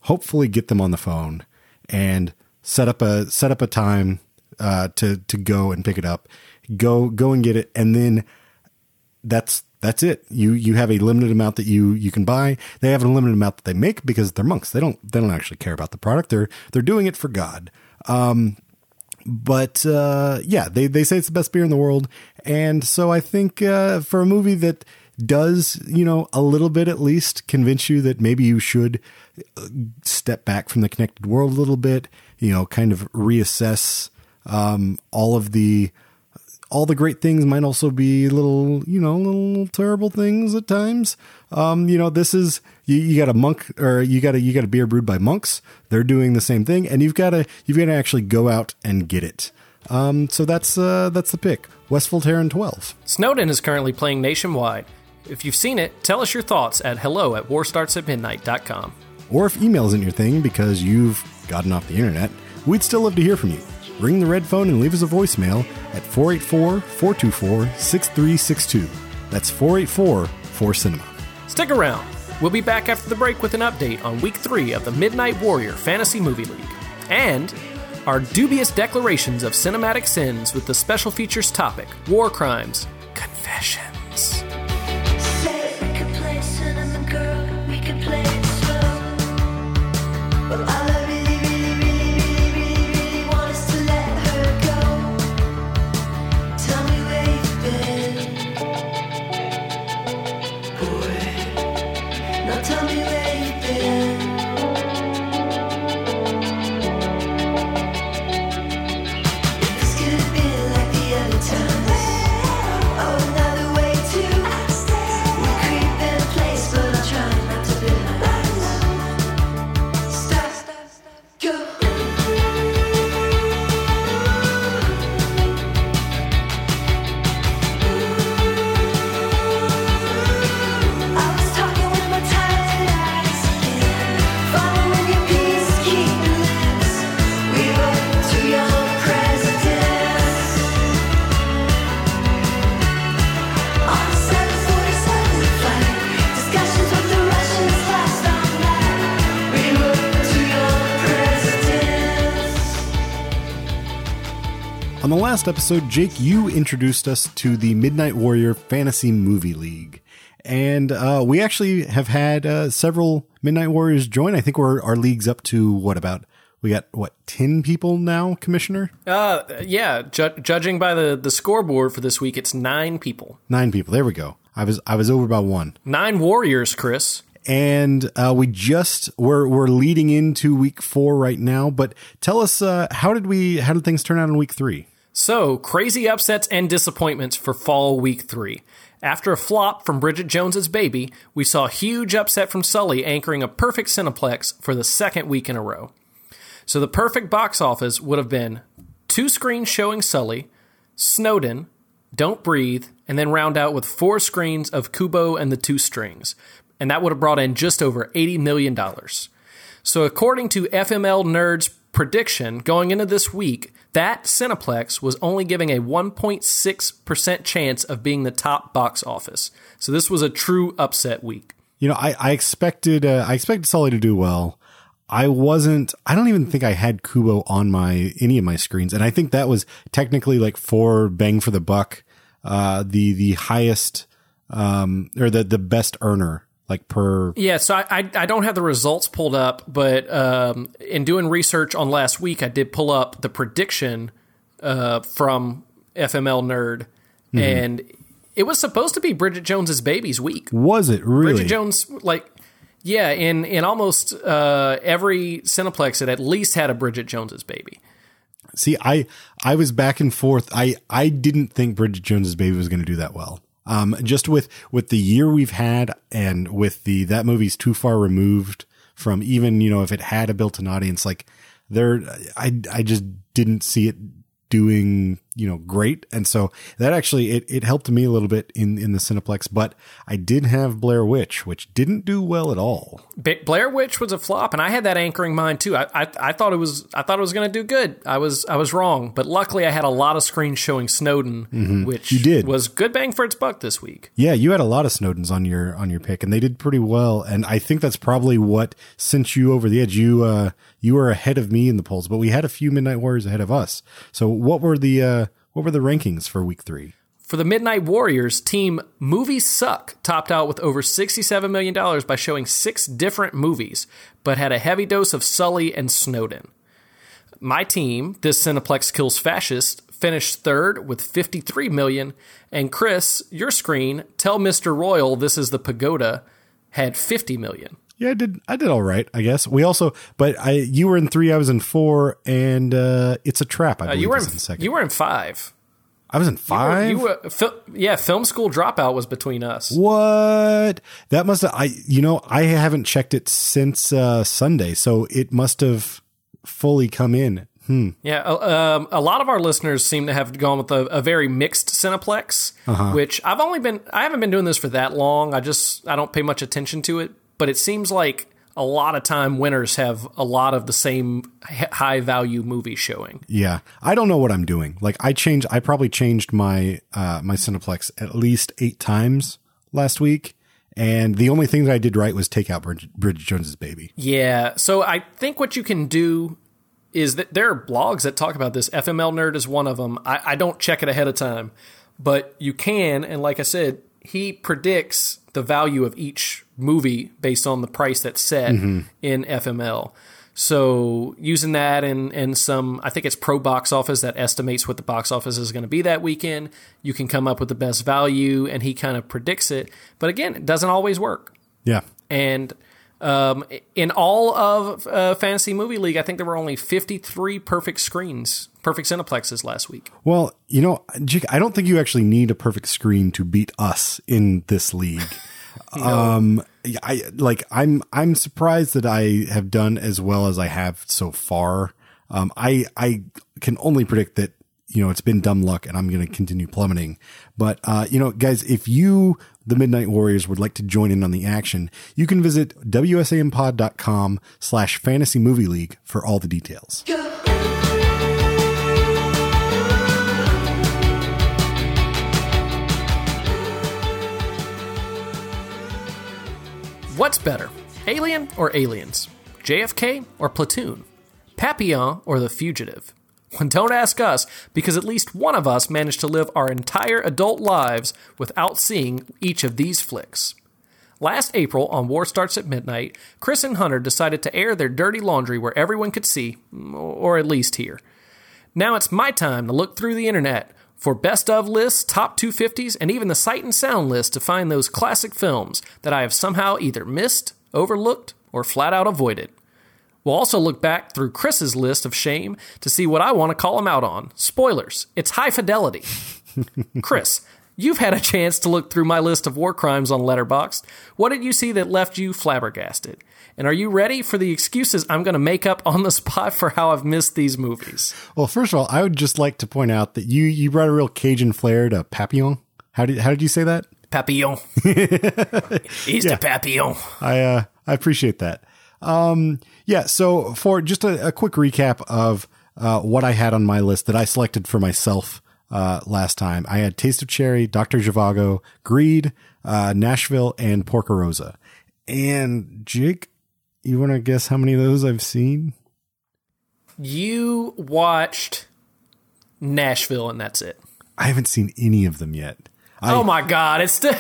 hopefully get them on the phone, and set up a set up a time uh, to to go and pick it up. Go go and get it, and then that's that's it. You you have a limited amount that you you can buy. They have a limited amount that they make because they're monks. They don't they don't actually care about the product. They're they're doing it for God. Um, but uh, yeah, they they say it's the best beer in the world, and so I think uh, for a movie that does you know a little bit at least convince you that maybe you should uh, step back from the connected world a little bit, you know, kind of reassess um, all of the all the great things might also be little, you know, little terrible things at times. Um, you know, this is you, you got a monk or you got a you got a beer brewed by monks. They're doing the same thing, and you've got to you've got to actually go out and get it. Um, so that's uh, that's the pick. Westvleteren twelve. Snowden is currently playing nationwide. If you've seen it, tell us your thoughts at hello at warstartsatmidnight.com. Or if email isn't your thing because you've gotten off the internet, we'd still love to hear from you ring the red phone and leave us a voicemail at 484 424 6362. That's 484 4 Cinema. Stick around. We'll be back after the break with an update on week three of the Midnight Warrior Fantasy Movie League. And our dubious declarations of cinematic sins with the special features topic War Crimes Confessions. Last episode, Jake, you introduced us to the Midnight Warrior Fantasy Movie League. And uh, we actually have had uh, several Midnight Warriors join. I think we're, our league's up to what about we got what ten people now, Commissioner? Uh, yeah. Ju- judging by the the scoreboard for this week, it's nine people. Nine people. There we go. I was I was over by one. Nine warriors, Chris. And uh, we just we're we're leading into week four right now. But tell us uh, how did we how did things turn out in week three? So, crazy upsets and disappointments for fall week three. After a flop from Bridget Jones's Baby, we saw a huge upset from Sully anchoring a perfect Cineplex for the second week in a row. So, the perfect box office would have been two screens showing Sully, Snowden, Don't Breathe, and then round out with four screens of Kubo and the Two Strings. And that would have brought in just over $80 million. So, according to FML Nerd's prediction going into this week, that Cineplex was only giving a 1.6% chance of being the top box office. So this was a true upset week. You know, I, I expected uh, I expected Sully to do well. I wasn't. I don't even think I had Kubo on my any of my screens, and I think that was technically like for bang for the buck, uh, the the highest um, or the the best earner like per yeah so I, I, don't have the results pulled up but um in doing research on last week i did pull up the prediction uh from fml nerd mm-hmm. and it was supposed to be Bridget Jones's baby's week. Was it really? Bridget Jones, like, yeah, in in almost uh, every Cineplex, it at least had a Bridget Jones's baby. See, I I was back and forth. I I didn't think Bridget Jones's Baby was going to do that well. Um, just with with the year we've had, and with the that movie's too far removed from even you know if it had a built-in audience, like there, I I just didn't see it doing you know great and so that actually it, it helped me a little bit in in the cineplex but i did have blair witch which didn't do well at all Blair Witch was a flop, and I had that anchoring mind too. I I, I thought it was I thought it was going to do good. I was I was wrong, but luckily I had a lot of screens showing Snowden, which You did. was good bang for its buck this week. yeah you had a lot of snowdens on your on your pick and they did pretty well and i think that's probably what sent you over the edge you uh you were ahead of me in the polls but we had a few midnight warriors ahead of us so what were the uh what were the rankings for week three For the Midnight Warriors, team Movies Suck topped out with over $67 million by showing six different movies, but had a heavy dose of Sully and Snowden. My team, This Cineplex Kills Fascist, finished third with 53 million, and Chris, your screen, Tell Mr. Royal This is the Pagoda, had 50 million. Yeah, I did. I did all right, I guess. We also, but I, you were in three, I was in four, and uh, it's a trap. I Uh, you were in, in second. you were in five. I was in five. You were, fil- yeah, Film School Dropout was between us. what? That must have. I, you know, I haven't checked it since uh, Sunday, so it must have fully come in. Hmm. Yeah, uh, um, a lot of our listeners seem to have gone with a, a very mixed Cineplex, Uh-huh. which I've only been I haven't been doing this for that long. I just I don't pay much attention to it, but it seems like a lot of time winners have a lot of the same high value movie showing. Yeah, I don't know what I'm doing. Like, I changed. I probably changed my uh, my Cineplex at least eight times last week, and the only thing that I did right was take out Bridget, Bridget Jones's Baby. Yeah, so I think what you can do is that there are blogs that talk about this. FML Nerd is one of them. I, I don't check it ahead of time, but you can. And like I said, he predicts the value of each movie based on the price that's set mm-hmm. in FML. So using that and and some, I think it's Pro Box Office that estimates what the box office is going to be that weekend. You can come up with the best value, and he kind of predicts it. But again, it doesn't always work. Yeah, And um, in all of uh, Fantasy Movie League, I think there were only 53 perfect screens, perfect Cineplexes last week. Well, you know, Jake, I don't think you actually need a perfect screen to beat us in this league. Um, I like I'm I'm surprised that I have done as well as I have so far. Um, I I can only predict that you know it's been dumb luck and I'm going to continue plummeting. But uh, you know, guys, if you the Midnight Warriors would like to join in on the action, you can visit wsampod.com slash fantasy movie league for all the details. What's better, Alien or Aliens? JFK or Platoon? Papillon or The Fugitive? Well, don't ask us, because at least one of us managed to live our entire adult lives without seeing each of these flicks. Last April, on War Starts at Midnight, Chris and Hunter decided to air their dirty laundry where everyone could see, or at least hear. Now it's my time to look through the internet for best of lists, top 250s, and even the sight and sound list to find those classic films that I have somehow either missed, overlooked, or flat out avoided. We'll also look back through Chris's list of shame to see what I want to call him out on. Spoilers, it's high fidelity. Chris, you've had a chance to look through my list of war crimes on Letterboxd. What did you see that left you flabbergasted? And are you ready for the excuses I'm going to make up on the spot for how I've missed these movies? Well, first of all, I would just like to point out that you you brought a real Cajun flair to Papillon. How did how did you say that? Papillon. He's the Papillon. I uh, I appreciate that. Um, yeah. So for just a, a quick recap of uh, what I had on my list that I selected for myself uh, last time, I had Taste of Cherry, Doctor Zhivago, Greed, uh, Nashville, and Porco Rosso. And Jake, you want to guess how many of those I've seen? You watched Nashville, and that's it. I haven't seen any of them yet. I, oh my god, it's still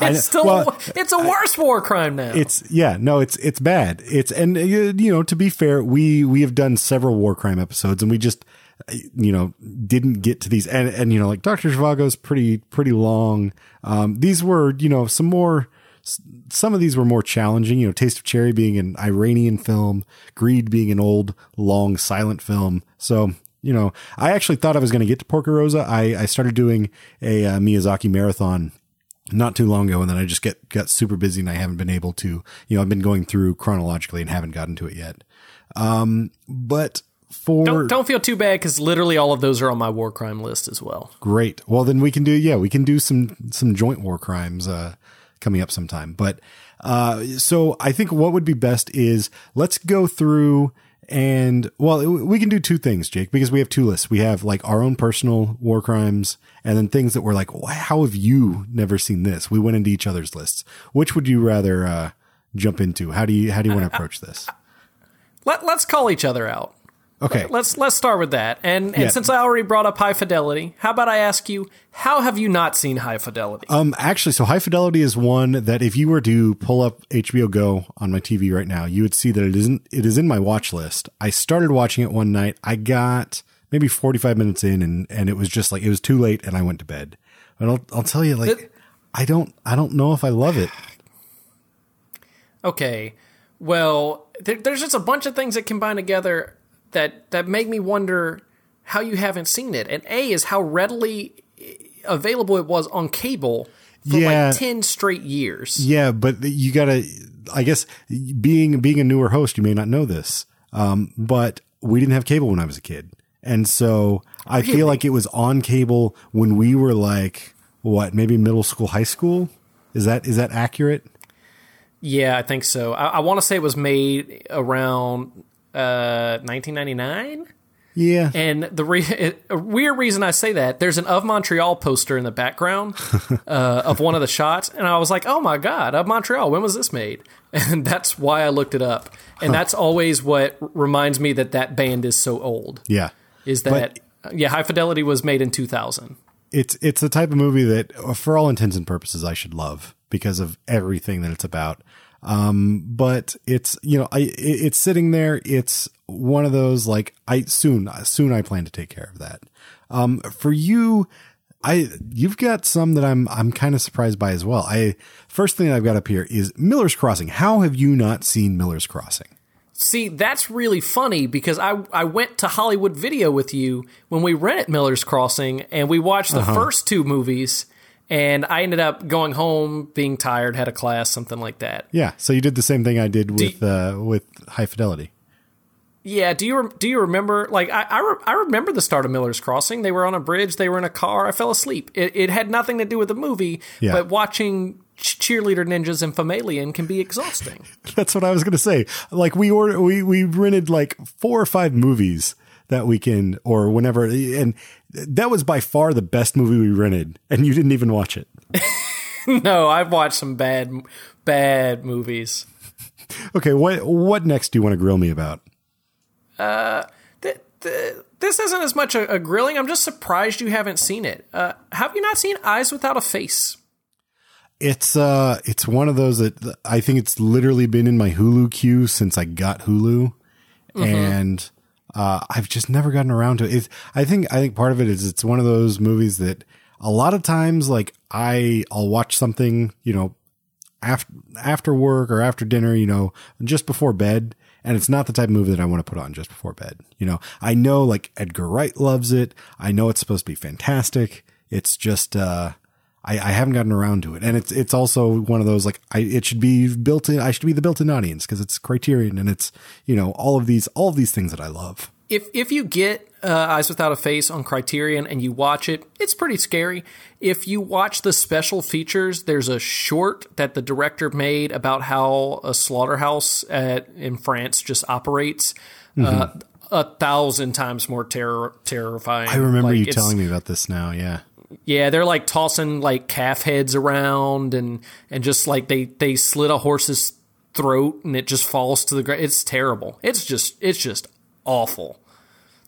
it's still well, it's a worse war crime now. It's yeah, no, it's it's bad. It's and uh, you know to be fair, we we have done several war crime episodes, and we just you know, didn't get to these. And, and, you know, like Dr. Zhivago's pretty, pretty long. Um, these were, you know, some more, some of these were more challenging, you know, Taste of Cherry being an Iranian film, Greed being an old, long, silent film. So, you know, I actually thought I was going to get to Porco Rosso. I, I started doing a uh, Miyazaki marathon not too long ago and then I just get got super busy and I haven't been able to, you know, I've been going through chronologically and haven't gotten to it yet. Um, but for don't, don't feel too bad because literally all of those are on my war crime list as well. Great. Well, then we can do yeah, we can do some some joint war crimes uh, coming up sometime. But uh, so I think what would be best is let's go through and well, we can do two things, Jake, because we have two lists. We have like our own personal war crimes and then things that we're like, how have you never seen this? We went into each other's lists. Which would you rather uh, jump into? How do you how do you want to approach this? Let, let's call each other out. Okay. Let's let's start with that. And and yeah. since I already brought up High Fidelity, how about I ask you, how have you not seen High Fidelity? Um actually, so High Fidelity is one that if you were to pull up HBO Go on my TV right now, you would see that it isn't it is in my watch list. I started watching it one night. I got maybe 45 minutes in and and it was just like it was too late and I went to bed. But I'll I'll tell you like it, I don't I don't know if I love it. Okay. Well, there, there's just a bunch of things that combine together that that make me wonder how you haven't seen it. And A is how readily available it was on cable for yeah. like 10 straight years. Yeah, but you got to I guess being being a newer host, you may not know this. Um, but we didn't have cable when I was a kid. And so I really? feel like it was on cable when we were like what, maybe middle school, high school? Is that is that accurate? Yeah, I think so. I, I want to say it was made around 1999. Uh, yeah. And the re- a weird reason I say that, there's an of Montreal poster in the background uh, of one of the shots, and I was like, "Oh my god, of Montreal! When was this made?" And that's why I looked it up, and huh. that's always what reminds me that that band is so old. Yeah, is that but yeah? High Fidelity was made in 2000. It's it's the type of movie that, for all intents and purposes, I should love because of everything that it's about. Um, but it's, you know, I, it, it's sitting there. It's one of those like I soon, soon I plan to take care of that. Um, for you, I, you've got some that I'm, I'm kind of surprised by as well. I, first thing I've got up here is Miller's Crossing. How have you not seen Miller's Crossing? See, that's really funny because I, I went to Hollywood Video with you when we rented Miller's Crossing and we watched the uh-huh. first two movies and I ended up going home being tired, had a class, something like that. Yeah, so you did the same thing I did with you, uh, with High Fidelity. Yeah, do you do you remember? Like I I, re- I, remember the start of Miller's Crossing. They were on a bridge. They were in a car. I fell asleep. It, it had nothing to do with the movie, yeah. but watching cheerleader ninjas and Femalien can be exhausting. That's what I was going to say. Like we ordered, we we rented like four or five movies that weekend or whenever, and that was by far the best movie we rented, and you didn't even watch it. no, I've watched some bad, bad movies. okay, what what next do you want to grill me about? Uh, th- th- this isn't as much a, a, grilling. I'm just surprised you haven't seen it. Uh, have you not seen Eyes Without a Face? It's uh, it's one of those that I think it's literally been in my Hulu queue since I got Hulu, mm-hmm. and uh, I've just never gotten around to it. It's, I think, I think part of it is it's one of those movies that a lot of times, like I, I'll watch something, you know, after, after work or after dinner, you know, just before bed. And it's not the type of movie that I want to put on just before bed. You know, I know like Edgar Wright loves it. I know it's supposed to be fantastic. It's just, uh, I, I haven't gotten around to it. And it's, it's also one of those like, I, it should be built in, I should be the built in audience because it's criterion and it's, you know, all of these, all of these things that I love. If, if you get uh, Eyes Without a Face on Criterion and you watch it, it's pretty scary. If you watch the special features, there's a short that the director made about how a slaughterhouse at, in France just operates. Uh, mm-hmm. Uh, a thousand times more terror terrifying. I remember like, you telling me about this now. Yeah, yeah, they're like tossing like calf heads around and and just like they they slit a horse's throat and it just falls to the ground. It's terrible. It's just it's just awful.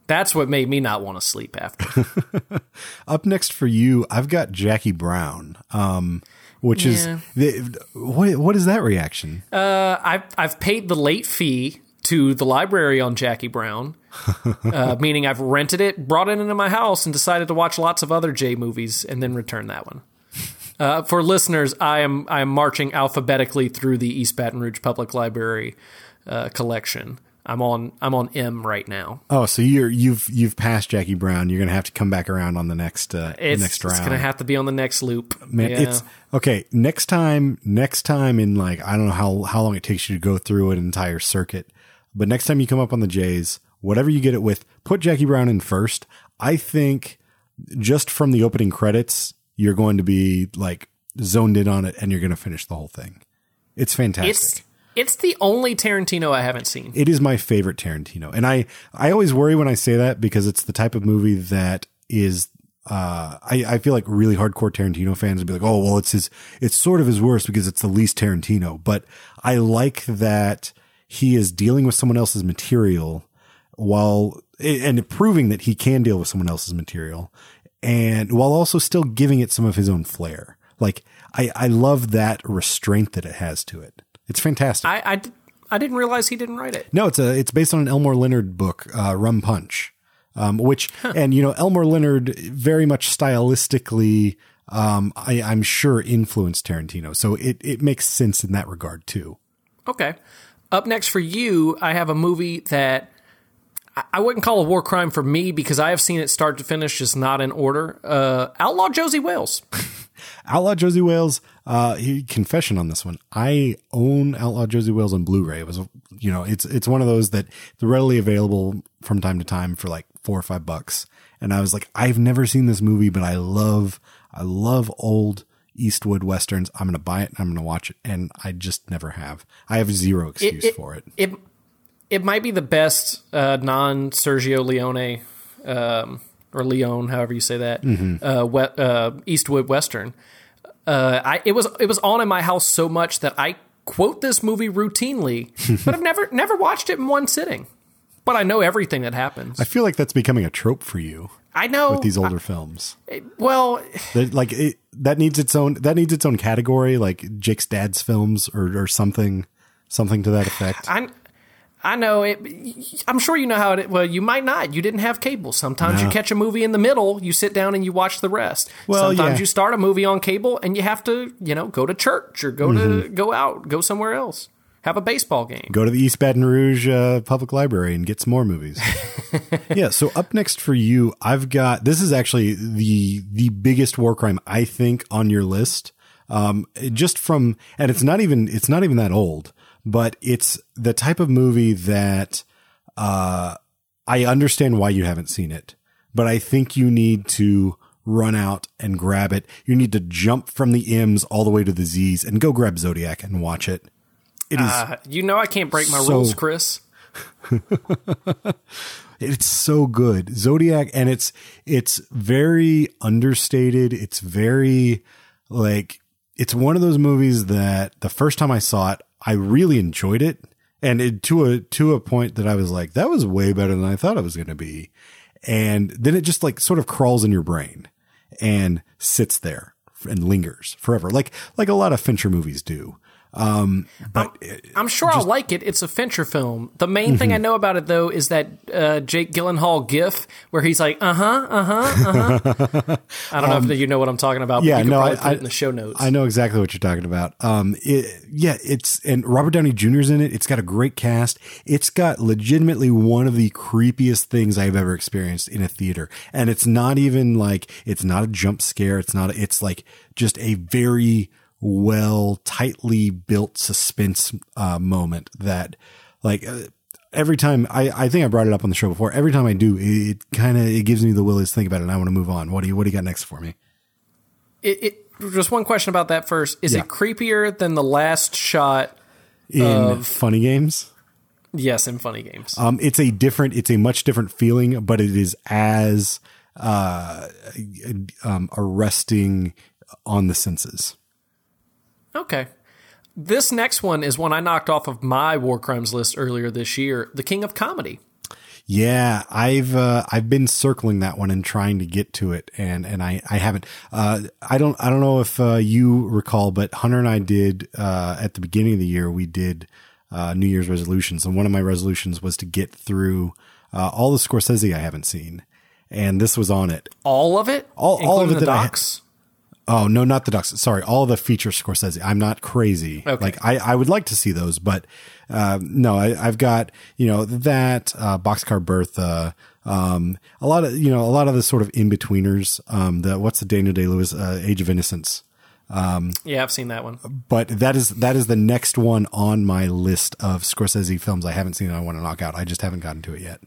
That's what made me not want to sleep after. Up next for you, I've got Jackie Brown. Um, which yeah. is the, what what is that reaction? Uh, I've I've paid the late fee to the library on Jackie Brown, uh, meaning I've rented it, brought it into my house, and decided to watch lots of other J movies, and then return that one. Uh, for listeners, I am I am marching alphabetically through the East Baton Rouge Public Library uh, collection. I'm on I'm on M right now. Oh, so you're you've you've passed Jackie Brown. You're gonna have to come back around on the next uh, It's, next round. it's gonna have to be on the next loop. Man, Yeah. it's okay. Next time, next time in like I don't know how how long it takes you to go through an entire circuit, but next time you come up on the Jays, whatever you get it with, put Jackie Brown in first. I think just from the opening credits, you're going to be like zoned in on it, and you're going to finish the whole thing. It's fantastic. it's it's the only Tarantino I haven't seen. It is my favorite Tarantino, and I I always worry when I say that because it's the type of movie that is. Uh, I, I feel like really hardcore Tarantino fans would be like, oh, well, it's his, it's sort of his worst because it's the least Tarantino. But I like that he is dealing with someone else's material while, and proving that he can deal with someone else's material and while also still giving it some of his own flair. Like, I, I love that restraint that it has to it. It's fantastic. I, I didn't realize he didn't write it. No, it's a it's based on an Elmore Leonard book, uh, Rum Punch, um, which and you know Elmore Leonard very much stylistically, um, I, I'm sure influenced Tarantino, so it it makes sense in that regard too. Okay. Up next for you, I have a movie that I- wouldn't call a war crime for me because I have seen it start to finish, just not in order. Uh, Outlaw Josey Wales. Outlaw Josey Wales, uh, confession on this one. I own Outlaw Josey Wales on Blu-ray. It was, you know, it's it's one of those that readily available from time to time for like four or five bucks. And I was like, I've never seen this movie, but I love, I love old Eastwood westerns. I'm gonna buy it and I'm gonna watch it, and I just never have. I have zero excuse it- for it. It it might be the best uh, non Sergio Leone um, or Leone, however you say that, Mhm. uh, we, uh, Eastwood Western. Uh, I it was it was on in my house so much that I quote this movie routinely, but I've never never watched it in one sitting. But I know everything that happens. I feel like that's becoming a trope for you I know with these older films. Well, That, like it, that needs its own that needs its own category, like Jake's dad's films or or something something to that effect. I I know it. I'm sure you know how it. Well, you might not. You didn't have cable. Sometimes No. you catch a movie in the middle. You sit down and you watch the rest. Well, Sometimes yeah. you start a movie on cable and you have to, you know, go to church or go to Mhm. go out, go somewhere else, have a baseball game. Go to the East Baton Rouge uh, Public Library and get some more movies. yeah. So up next for you, I've got this is actually the the biggest war crime I think on your list. Um, just from and it's not even it's not even that old, but it's the type of movie that uh, I understand why you haven't seen it, but I think you need to run out and grab it. You need to jump from the M's all the way to the Z's and go grab Zodiac and watch it. It is Uh, you know I can't break my so- rules, Chris. it's so good. Zodiac and it's it's very understated. It's very like it's one of those movies that the first time i saw it i really enjoyed it. And it, to a to a point that i was like that was way better than i thought it was going to be. And then it just like sort of crawls in your brain and sits there and lingers forever like like a lot of fincher movies do um but I'm sure I'll like it. It's a Fincher film. The main thing Mhm. I know about it though is that uh, Jake Gyllenhaal gif where he's like, uh huh, uh huh, uh huh. I don't know Um, if you know what I'm talking about. But yeah, no, probably I, put I- it in the show notes. I know exactly what you're talking about. Um, it, yeah, it's and Robert Downey Jr.'s in it. It's got a great cast. It's got legitimately one of the creepiest things I've ever experienced in a theater, and it's not even like it's not a jump scare. It's not. It's like just a very well, tightly built suspense uh, moment that, like. Uh, Every time I, I think I brought it up on the show before. Every time I do, it, it kind of it gives me the willies to think about it. and I want to move on. What do you What do you got next for me? It, it just one question about that first. Is Yeah. it creepier than the last shot In of funny games, yes in Funny Games? Um, it's a different, it's a much different feeling, but it is as uh, um, arresting on the senses. Okay. This next one is one I knocked off of my war crimes list earlier this year. The King of Comedy. Yeah, I've uh, I've been circling that one and trying to get to it, and and I I haven't. Uh, I don't I don't know if uh, you recall, but Hunter and I did uh, at the beginning of the year we did uh, New Year's resolutions, and one of my resolutions was to get through uh, all the Scorsese I haven't seen, and this was on it. All of it, all, all of it the that docs. Oh no, not the ducks. Sorry, all the feature Scorsese. I'm not crazy. Okay. Like I, I would like to see those, but uh, no, I, I've got you know that uh, Boxcar Bertha. Um, a lot of you know a lot of the sort of in betweeners. Um, the what's the Daniel Day Lewis uh, Age of Innocence. Um, yeah, I've seen that one. but that is that is the next one on my list of Scorsese films I haven't seen and I want to knock out. I just haven't gotten to it yet.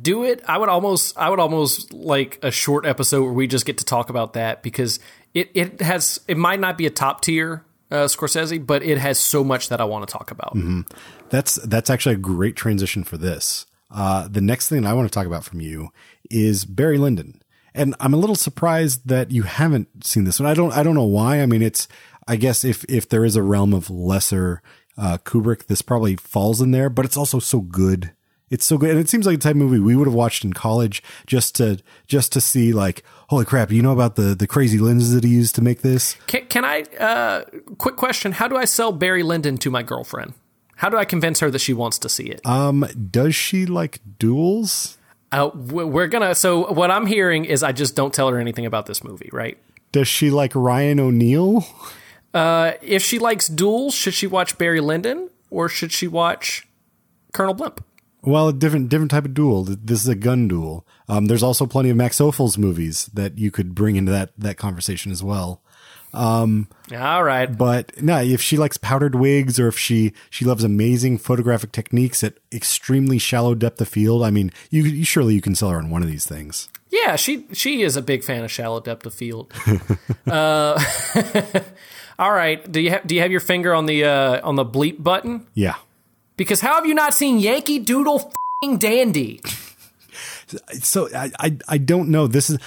do it i would almost i would almost like a short episode where we just get to talk about that because it, it has it might not be a top tier uh, scorsese but it has so much that i want to talk about Mhm. That's that's actually a great transition for this. Uh, the next thing I want to talk about from you is Barry Lyndon, and I'm a little surprised that you haven't seen this one. I don't I don't know why. I mean, it's I guess if if there is a realm of lesser uh, Kubrick, this probably falls in there, but it's also so good. It's so good, and it seems like the type of movie we would have watched in college just to just to see like, holy crap! You know about the the crazy lenses that he used to make this? can, can i uh quick question how do i sell barry lyndon to my girlfriend how do i convince her that she wants to see it Um, does she like duels? uh, we- we're gonna so what i'm hearing is i just don't tell her anything about this movie right Does she like Ryan O'Neal? uh if she likes duels should she watch barry lyndon or should she watch colonel blimp Well, a different different type of duel. This is a gun duel. Um, there's also plenty of Max Ophuls movies that you could bring into that that conversation as well. Um, all right, but no, if she likes powdered wigs or if she she loves amazing photographic techniques at extremely shallow depth of field, I mean, you, you surely you can sell her on one of these things. Yeah, she she is a big fan of shallow depth of field. uh, all right, do you have do you have your finger on the uh, on the bleep button? Yeah. Because how have you not seen Yankee Doodle fing Dandy? So I, I I don't know. This is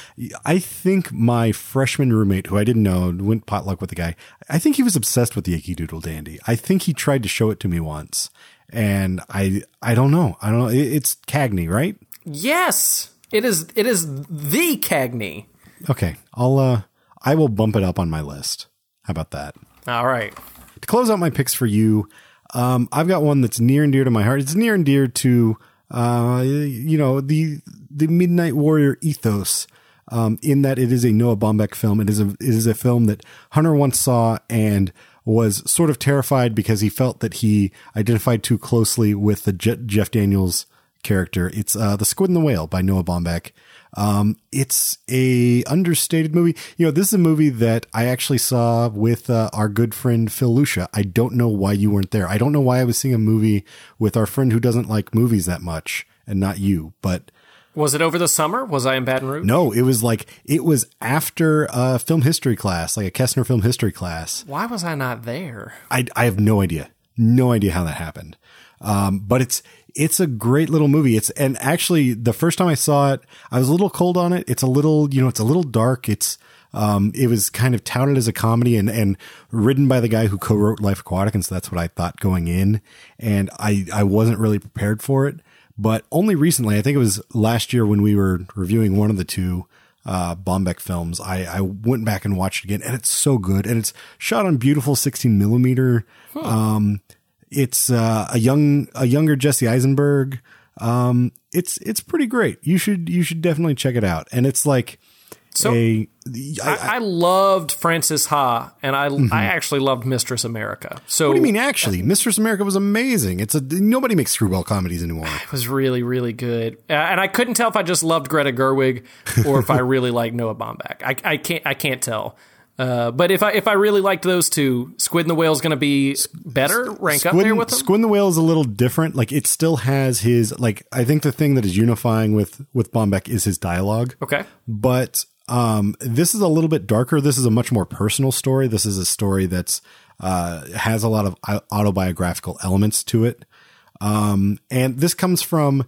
I think my freshman roommate, who I didn't know, went potluck with the guy. I think he was obsessed with Yankee Doodle Dandy. I think he tried to show it to me once, and I I don't know. I don't know. It's Cagney, right? Yes, it is. It is the Cagney. Okay, I'll uh I will bump it up on my list. How about that? All right. To close out my picks for you, um, I've got one that's near and dear to my heart. It's near and dear to uh, you know the the Midnight Warrior ethos. Um, in that it is a Noah Baumbach film. It is a it is a film that Hunter once saw and was sort of terrified because he felt that he identified too closely with the Je- Jeff Daniels character. It's uh, The Squid and the Whale by Noah Baumbach. Um, it's a understated movie. You know, this is a movie that I actually saw with uh, our good friend Phil Lucia. I don't know why you weren't there. I don't know why I was seeing a movie with our friend who doesn't like movies that much and not you, but Was it over the summer? Was I in Baton Rouge? no, it was like, it was after a film history class, like a Kessner film history class. Why was I not there? I, I have no idea. No idea how that happened. Um, but it's, it's a great little movie. It's, and actually the first time I saw it, I was a little cold on it. It's a little, you know, it's a little dark. It's, um, it was kind of touted as a comedy and, and written by the guy who co-wrote Life Aquatic. And so that's what I thought going in. And I, I wasn't really prepared for it, but only recently, I think it was last year when we were reviewing one of the two, uh, Baumbach films, I, I went back and watched it again and it's so good. And it's shot on beautiful 16 millimeter. Um, it's, uh, a young, a younger Jesse Eisenberg. Um, it's, it's pretty great. You should, you should definitely check it out. And it's like So- a, I, I loved Francis Ha, and I I actually loved Mistress America. So what do you mean? Actually, Mistress America was amazing. It's a, nobody makes screwball comedies anymore. It was really, really good, uh, and I couldn't tell if I just loved Greta Gerwig or if I really liked Noah Baumbach. I, I can't, I can't tell. Uh, but if I if I really liked those two, Squid and the Whale is going to be better, rank up there with them. Squid and the Whale is a little different. Like it still has his like. I think the thing that is unifying with with Baumbach is his dialogue. Okay, but um, this is a little bit darker. This is a much more personal story. This is a story that's uh, has a lot of autobiographical elements to it. Um, and this comes from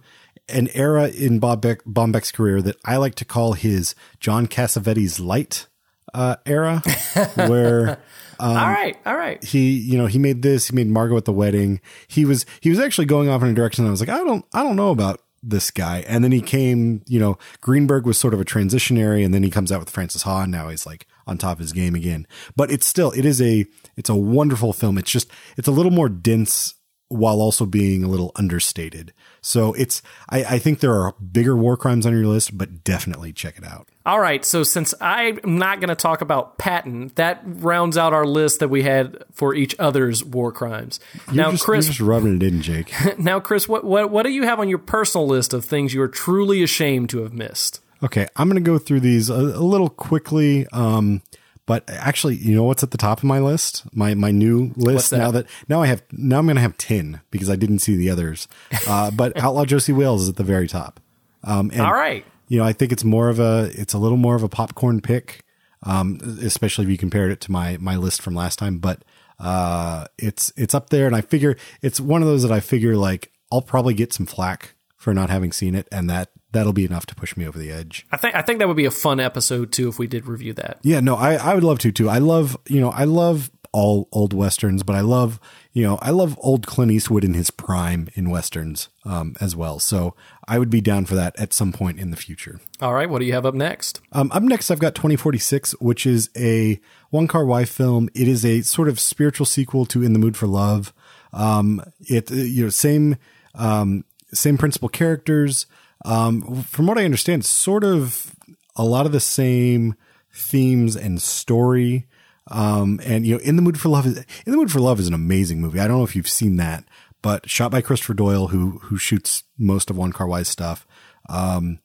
an era in Bob Beck, Baumbach's career that I like to call his John Cassavetes light uh, era, where um, all right, all right. he you know he made this he made margot at the wedding. He was he was actually going off in a direction that i was like i don't i don't know about this guy. And then he came you know greenberg was sort of a transitionary and then he comes out with francis ha and now he's like on top of his game again. But it's still it is a it's a wonderful film. It's just it's a little more dense while also being a little understated. So it's, I, I think there are bigger war crimes on your list, but definitely check it out. All right, so since I'm not going to talk about Patton, that rounds out our list that we had for each other's war crimes. You're now, just, Chris, you're just rubbing it in, Jake. now, Chris, what, what what do you have on your personal list of things you are truly ashamed to have missed? Okay, I'm going to go through these a, a little quickly. Um, but actually, you know what's at the top of my list? My my new list that? now that now I have now I'm going to have ten because I didn't see the others. Uh, but Outlaw Josey Wales is at the very top. Um, and, All right. You know, I think it's more of a it's a little more of a popcorn pick, um, especially if you compared it to my my list from last time. But uh, it's it's up there, and I figure it's one of those that I figure like I'll probably get some flack for not having seen it, and that that'll be enough to push me over the edge. I think I think that would be a fun episode too if we did review that. Yeah, no, I, I would love to too. I love, you know, I love all old westerns, but I love, you know, I love old Clint Eastwood in his prime in westerns um, as well. So I would be down for that at some point in the future. All right, what do you have up next? Um, up next, I've got 2046, which is a Wong Kar-wai film. It is a sort of spiritual sequel to In the Mood for Love. Um, it, you know, same, um, same principal characters. Um, from what I understand, sort of a lot of the same themes and story. Um, and you know, In the Mood for Love is In the Mood for Love is an amazing movie. I don't know if you've seen that, but shot by Christopher Doyle, who who shoots most of Wong Kar-wai's stuff. Um,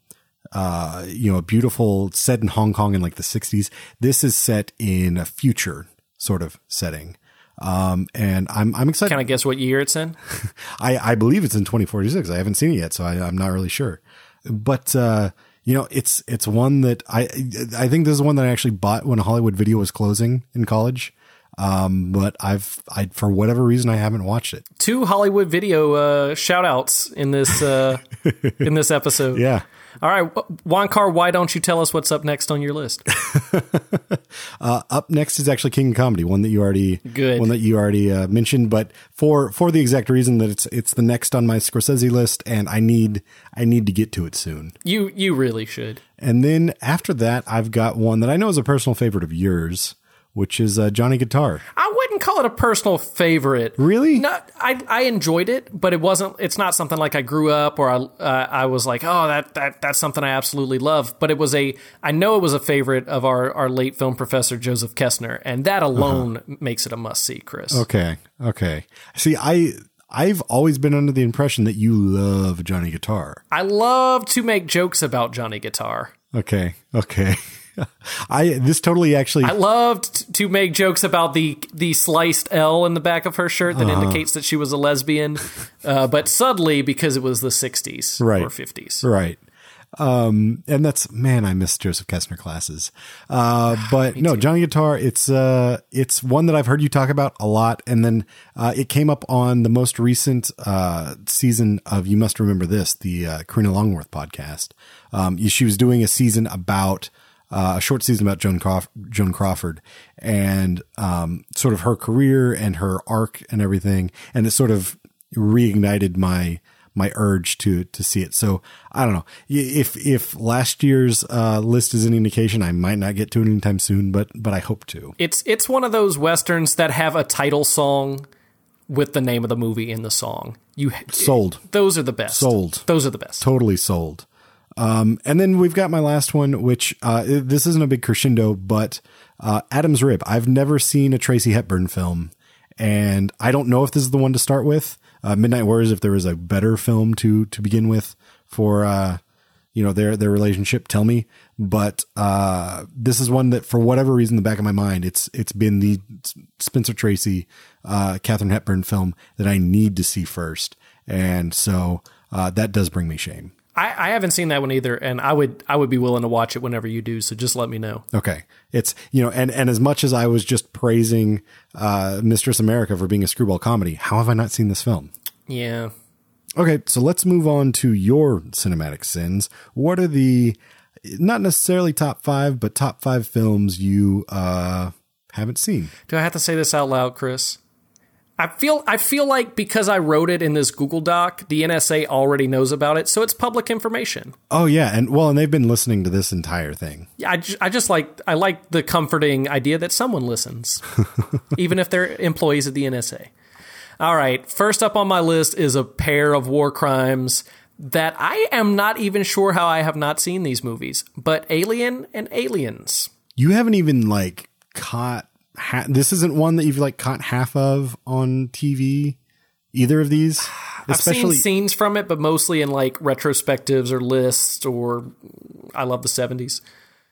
uh, you know, a beautiful set in Hong Kong in like the '60s. This is set in a future sort of setting. Um, and I'm I'm excited. Can I guess what year it's in? I, I believe it's in 2046. I haven't seen it yet, so I, I'm not really sure. But uh, you know, it's it's one that I I think this is one that I actually bought when Hollywood Video was closing in college. Um, but I've I for whatever reason I haven't watched it. Two Hollywood Video uh, shout outs in this uh, in this episode. Yeah. All right, Wong Kar, why don't you tell us what's up next on your list? uh, up next is actually King of Comedy, one that you already Good. one that you already uh, mentioned, but for for the exact reason that it's it's the next on my Scorsese list, and I need I need to get to it soon. You you really should. And then after that, I've got one that I know is a personal favorite of yours, which is uh, Johnny Guitar. I call it a personal favorite. Really? Not. I I enjoyed it, but it wasn't. It's not something like I grew up or I uh, I was like, oh, that that that's something I absolutely love. But it was a. I know it was a favorite of our our late film professor Joseph Kessner, and that alone uh-huh. makes it a must see, Chris. Okay. Okay. See, I. I've always been under the impression that you love Johnny Guitar. I love to make jokes about Johnny Guitar. Okay. Okay. I this totally actually I loved to make jokes about the the sliced L in the back of her shirt that uh, indicates that she was a lesbian, uh, but subtly because it was the '60s right. or '50s, right? Um, and that's man, I miss Joseph Kessner classes. Uh, but no, Johnny Guitar, it's uh, it's one that I've heard you talk about a lot, and then uh, it came up on the most recent uh season of You Must Remember This, the uh, Karina Longworth podcast. Um, she was doing a season about uh, a short season about Joan, Crawf- Joan Crawford and um, sort of her career and her arc and everything, and it sort of reignited my my urge to to see it. So I don't know if if last year's uh, list is any indication, I might not get to it anytime soon, but but I hope to. It's it's one of those westerns that have a title song with the name of the movie in the song. You sold. Those are the best. Sold. Those are the best. Totally sold. Um, and then we've got my last one, which uh, this isn't a big crescendo, but uh, Adam's Rib. I've never seen a Tracy Hepburn film, and I don't know if this is the one to start with. Uh, Midnight Warriors, if there was a better film to to begin with for uh, you know their their relationship, tell me. But uh, this is one that, for whatever reason, in the back of my mind, it's it's been the Spencer Tracy, uh, Katharine Hepburn film that I need to see first, and so uh, that does bring me shame. I, I, haven't seen that one either, and I would I would be willing to watch it whenever you do. So just let me know. Okay, it's you know, and and as much as I was just praising uh, Mistress America for being a screwball comedy, how have I not seen this film? Yeah. Okay, so let's move on to your cinematic sins. What are the not necessarily top five, but top five films you uh, haven't seen? Do I have to say this out loud, Chris? I feel I feel like because I wrote it in this Google Doc, the NSA already knows about it, so it's public information. Oh yeah, and well, and they've been listening to this entire thing. Yeah, I just, I just like I like the comforting idea that someone listens, even if they're employees of the NSA. All right, first up on my list is a pair of war crimes that I am not even sure how I have not seen these movies, but Alien and Aliens. You haven't even like caught. Ha- this isn't one that you've like caught half of on TV. Either of these, I've seen scenes from it, but mostly in like retrospectives or lists or I love the 70s.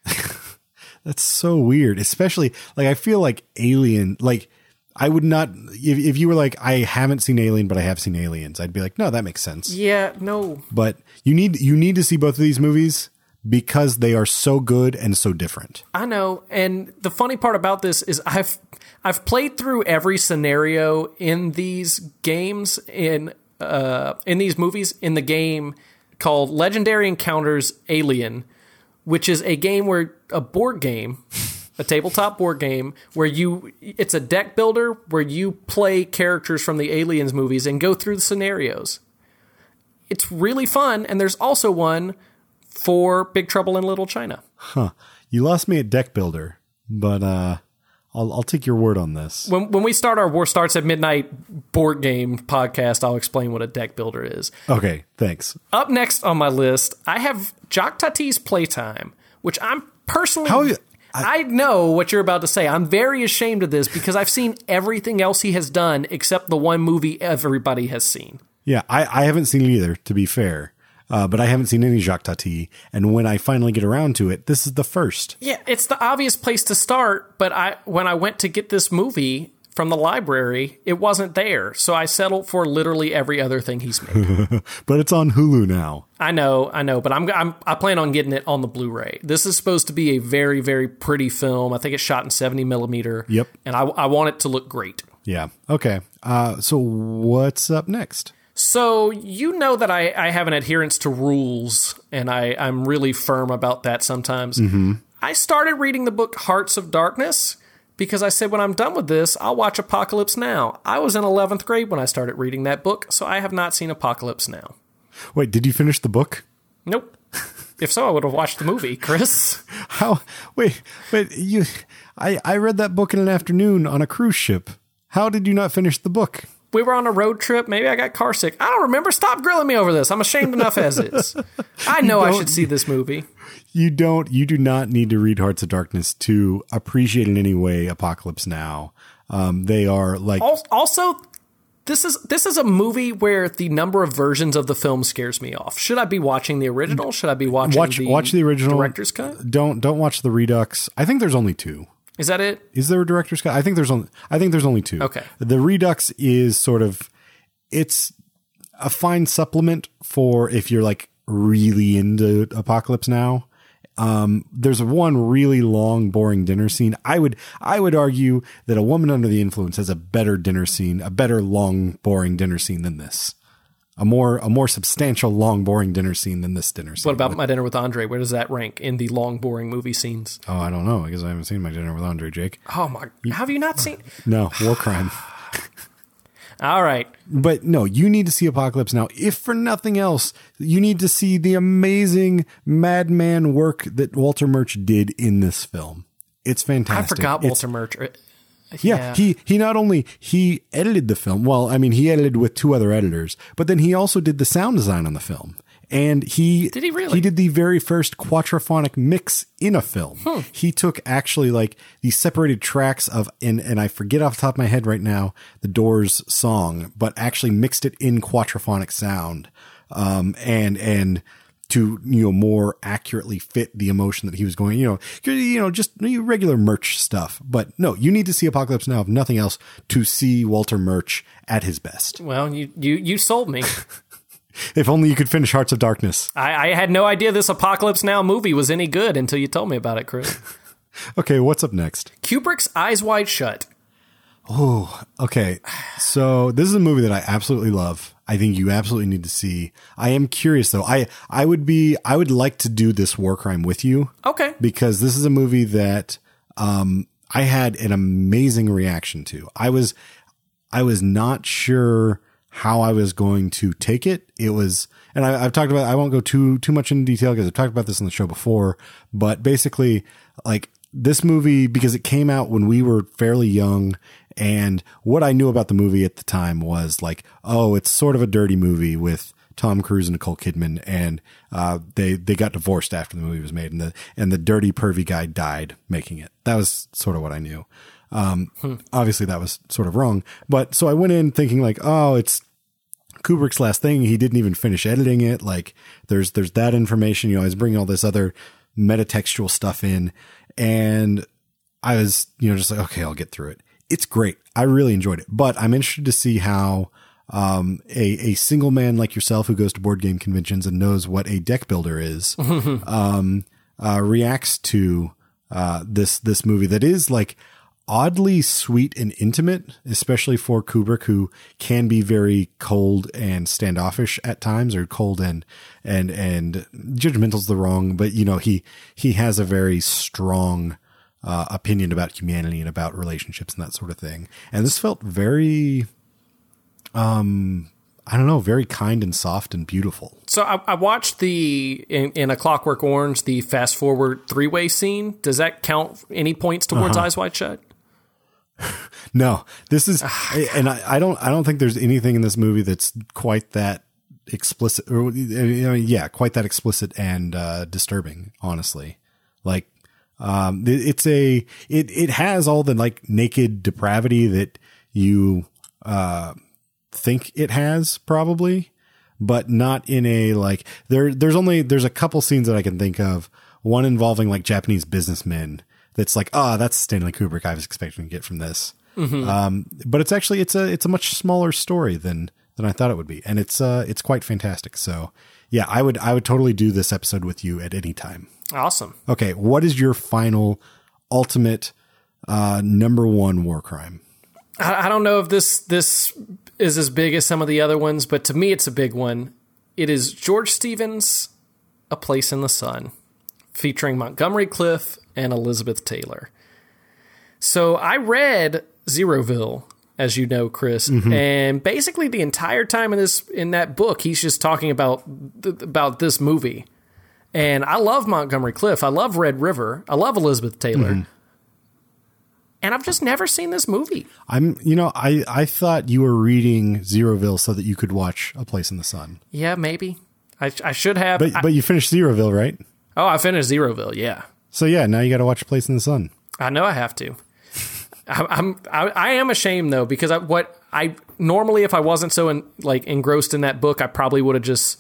That's so weird. Especially like I feel like Alien like I would not if, if you were like I haven't seen Alien but I have seen Aliens, I'd be like, "No, that makes sense." Yeah, no. But you need you need to see both of these movies because they are so good and so different. I know. And the funny part about this is I've I've played through every scenario in these games in uh in these movies in the game called Legendary Encounters Alien, which is a game where a board game, a tabletop board game where you it's a deck builder where you play characters from the Aliens movies and go through the scenarios. It's really fun and there's also one for Big Trouble in Little China. Huh. You lost me at deck builder, but uh I'll I'll take your word on this. When when we start our War Starts at Midnight board game podcast, I'll explain what a deck builder is. Okay, thanks. Up next on my list, I have Jacques Tati's Playtime, which I'm personally How I, I know what you're about to say. I'm very ashamed of this because I've seen everything else he has done except the one movie everybody has seen. Yeah, I, I haven't seen it either, to be fair. Uh, but I haven't seen any Jacques Tati, and when I finally get around to it, this is the first. Yeah, it's the obvious place to start, but I when I went to get this movie from the library, it wasn't there. So I settled for literally every other thing he's made. but it's on Hulu now. I know, I know, but I'm, I'm I plan on getting it on the Blu-ray. This is supposed to be a very very pretty film. I think it's shot in 70 millimeter. Yep. And I I want it to look great. Yeah. Okay. Uh, so what's up next? So you know that I, I have an adherence to rules, and I, I'm really firm about that sometimes. Mm-hmm. I started reading the book Hearts of Darkness because I said when I'm done with this, I'll watch Apocalypse Now. I was in 11th grade when I started reading that book, so I have not seen Apocalypse Now. Wait, did you finish the book? Nope. if so, I would have watched the movie, Chris. How? Wait, wait. You, I, I read that book in an afternoon on a cruise ship. How did you not finish the book? We were on a road trip. Maybe I got car sick. I don't remember. Stop grilling me over this. I'm ashamed enough as is. I know I should see this movie. You don't. You do not need to read Hearts of Darkness to appreciate in any way Apocalypse Now. Um, they are like also. This is this is a movie where the number of versions of the film scares me off. Should I be watching the original? Should I be watching watch the watch the original director's cut? Don't don't watch the Redux. I think there's only two. Is that it? Is there a director's cut? I think there's only I think there's only two. Okay. The Redux is sort of it's a fine supplement for if you're like really into Apocalypse Now. Um, there's one really long, boring dinner scene. I would I would argue that a woman under the influence has a better dinner scene, a better long, boring dinner scene than this. A more a more substantial, long, boring dinner scene than this dinner scene. What about my dinner with Andre? Where does that rank in the long, boring movie scenes? Oh, I don't know because I haven't seen my dinner with Andre, Jake. Oh my! Have you not seen? No, war crime. All right. But no, you need to see Apocalypse Now. If for nothing else, you need to see the amazing madman work that Walter Murch did in this film. It's fantastic. I forgot It's- Walter Murch. Uh, yeah, he he not only he edited the film. Well, I mean, he edited with two other editors, but then he also did the sound design on the film. And he Did he really? He did the very first quadraphonic mix in a film. Hmm. He took actually like the separated tracks of and and I forget off the top of my head right now the Doors song, but actually mixed it in quadraphonic sound. Um and and to you know more accurately fit the emotion that he was going you know you know just regular Murch stuff but no you need to see apocalypse now if nothing else to see walter murch at his best Well, you you you sold me. if only you could finish hearts of darkness I, I had no idea this Apocalypse Now movie was any good until you told me about it, Chris. okay what's up next Kubrick's Eyes Wide Shut. Oh okay so this is a movie that i absolutely love i think you absolutely need to see i am curious though i i would be i would like to do this war crime with you Okay. because this is a movie that um I had an amazing reaction to. I was I was not sure how I was going to take it. It was and I, I've talked about I won't go too too much into detail because I've talked about this on the show before, but basically like this movie because it came out when we were fairly young And what I knew about the movie at the time was like, oh, it's sort of a dirty movie with Tom Cruise and Nicole Kidman, and uh, they they got divorced after the movie was made, and the and the dirty pervy guy died making it. That was sort of what I knew. Um, Obviously, that was sort of wrong, but so I went in thinking like, oh, it's Kubrick's last thing. He didn't even finish editing it. Like there's there's that information. You know, he's bringing all this other metatextual stuff in, and I was you know just like, okay, I'll get through it. It's great. I really enjoyed it, but I'm interested to see how um, a a single man like yourself who goes to board game conventions and knows what a deck builder is um, uh, reacts to uh, this this movie that is like oddly sweet and intimate, especially for Kubrick, who can be very cold and standoffish at times, or cold and and and judgmental's the wrong, but you know he he has a very strong uh, opinion about humanity and about relationships and that sort of thing. And this felt very, um, I don't know, very kind and soft and beautiful. So I, I watched the in, in, A Clockwork Orange the fast forward three way scene. Does that count any points towards Uh-huh. Eyes Wide Shut? No, this is, and I, I don't, I don't think there's anything in this movie that's quite that explicit, or you know, yeah, quite that explicit and uh, disturbing. Honestly, like, um, it, it's a, it it has all the like naked depravity that you uh think it has probably, but not in a like there. There's only there's a couple scenes that I can think of. One involving like Japanese businessmen. That's like, ah, that's Stanley Kubrick. I was expecting to get from this. Mhm. Um, but it's actually it's a it's a much smaller story than than I thought it would be, and it's uh it's quite fantastic. So yeah, I would I would totally do this episode with you at any time. Awesome. Okay, what is your final ultimate uh number one war crime? I, I don't know if this this is as big as some of the other ones, but to me, it's a big one. It is George Stevens' "A Place in the Sun," featuring Montgomery Clift and Elizabeth Taylor. So I read Zeroville, as you know, Chris, Mhm. and basically the entire time in this in that book, he's just talking about th- about this movie. And I love Montgomery Clift. I love Red River. I love Elizabeth Taylor. Mhm. And I've just never seen this movie. I'm you know I I thought you were reading Zeroville so that you could watch A Place in the Sun, Yeah, maybe. I, I should have. but I- but you finished Zeroville, right? oh, I finished Zeroville. Yeah, So yeah, now you got to watch Place in the Sun. I know I have to. I, I'm I, I am ashamed though because I, what I normally if I wasn't so in, like engrossed in that book, I probably would have just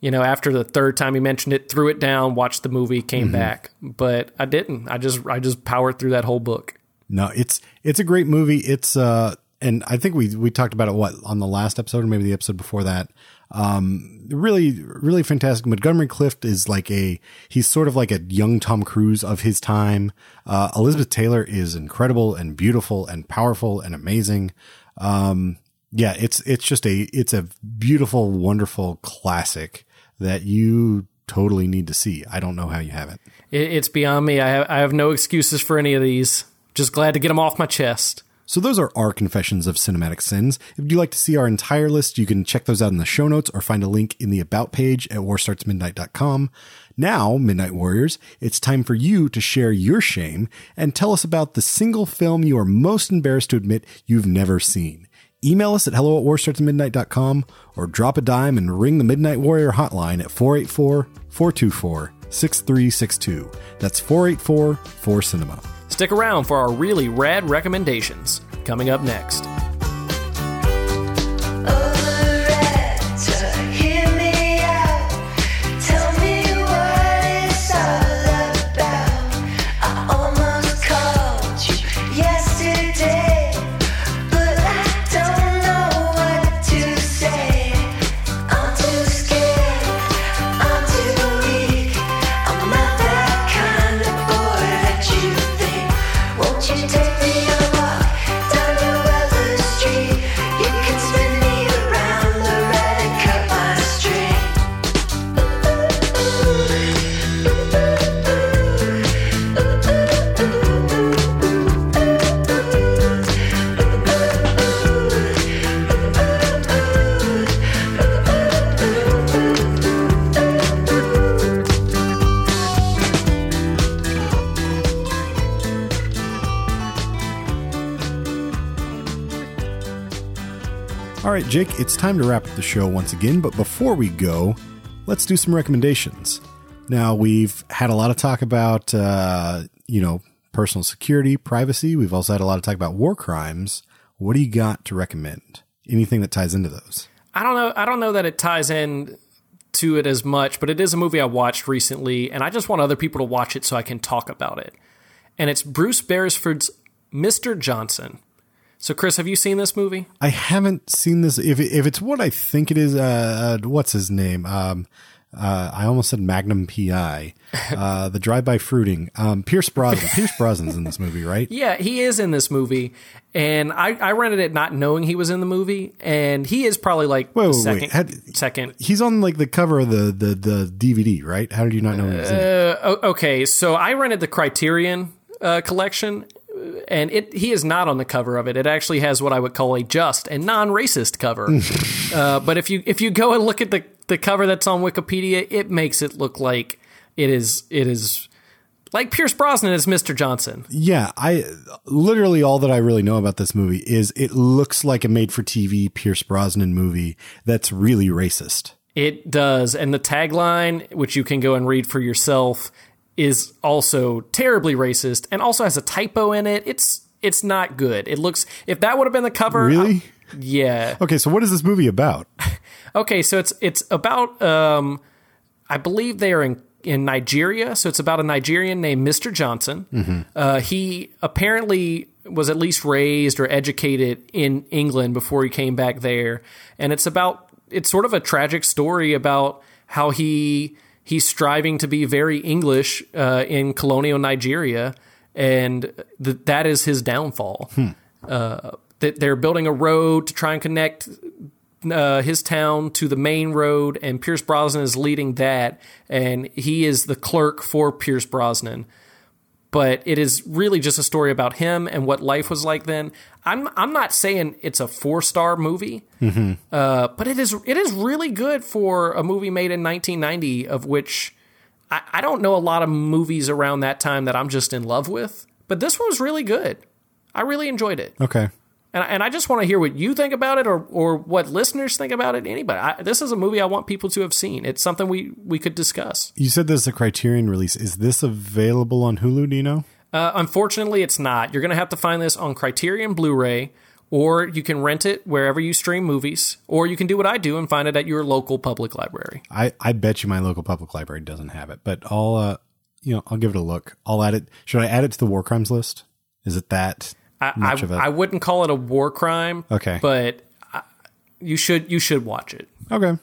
you know after the third time he mentioned it, threw it down, watched the movie, came Mhm. back. But I didn't. I just I just powered through that whole book. No, it's it's a great movie. It's uh and I think we we talked about it what on the last episode or maybe the episode before that. Um really really fantastic. Montgomery Clift is like a he's sort of like a young Tom Cruise of his time. Uh Elizabeth Taylor is incredible and beautiful and powerful and amazing. Um yeah, it's it's just a it's a beautiful wonderful classic that you totally need to see. I don't know how you haven't. It, it's beyond me. I have, I have no excuses for any of these. Just glad to get them off my chest. So those are our confessions of cinematic sins. If you'd like to see our entire list, you can check those out in the show notes or find a link in the about page at warstartsmidnight.com. Now, Midnight Warriors, it's time for you to share your shame and tell us about the single film you are most embarrassed to admit you've never seen. Email us at hello at warstartsmidnight.com or drop a dime and ring the Midnight Warrior hotline at 484-424-6362. That's 484-4-CINEMA. Stick around for our really rad recommendations coming up next. Right, Jake, it's time to wrap up the show once again, but before we go, let's do some recommendations. Now, we've had a lot of talk about, uh, you know, personal security, privacy. We've also had a lot of talk about war crimes. What do you got to recommend? Anything that ties into those? I don't know. I don't know that it ties in to it as much, but it is a movie I watched recently, and I just want other people to watch it so I can talk about it. And it's Bruce Beresford's Mr. Johnson. So, Chris, have you seen this movie? I haven't seen this. If if it's what I think it is, uh, uh what's his name? Um, uh, I almost said Magnum PI. Uh, the drive-by fruiting. Um, Pierce Brosnan. Pierce Brosnan's in this movie, right? Yeah, he is in this movie, and I, I rented it not knowing he was in the movie, and he is probably like Wait, wait, second. wait. Had- second. He's on like the cover of the the, the DVD, right? How did you not know he was in? Uh, okay, so I rented the Criterion uh, collection, and it he is not on the cover of it. It actually has what I would call a just and non-racist cover. uh, but if you if you go and look at the the cover that's on Wikipedia, it makes it look like it is it is like Pierce Brosnan as Mr. Johnson. Yeah, I literally all that I really know about this movie is it looks like a made-for-TV Pierce Brosnan movie that's really racist. It does, and the tagline, which you can go and read for yourself, is also terribly racist and also has a typo in it. It's it's not good. It looks if that would have been the cover, Really? yeah. Okay, so what is this movie about? Okay, so it's it's about um, I believe they are in in Nigeria. So it's about a Nigerian named Mr. Johnson. Uh, he apparently was at least raised or educated in England before he came back there, and it's about it's sort of a tragic story about how he he's striving to be very English uh, in colonial Nigeria, and th- that is his downfall. Uh, that they're building a road to try and connect uh, his town to the main road, and Pierce Brosnan is leading that, and he is the clerk for Pierce Brosnan. But it is really just a story about him and what life was like then. I'm I'm not saying it's a four star movie, uh, but it is it is really good for a movie made in 1990, of which I, I don't know a lot of movies around that time that I'm just in love with. But this one was really good. I really enjoyed it. Okay. And, and I just want to hear what you think about it or, or what listeners think about it. Anybody. I, this is a movie I want people to have seen. It's something we, we could discuss. You said this is a Criterion release. Is this available on Hulu? Do you know? Uh, unfortunately, it's not. You're going to have to find this on Criterion Blu ray, or you can rent it wherever you stream movies, or you can do what I do and find it at your local public library. I, I bet you my local public library doesn't have it, but I'll uh you know I'll give it a look. I'll add it. Should I add it to the war crimes list? Is it that I, I, I wouldn't call it a war crime. Okay. But I, you should you should watch it. Okay.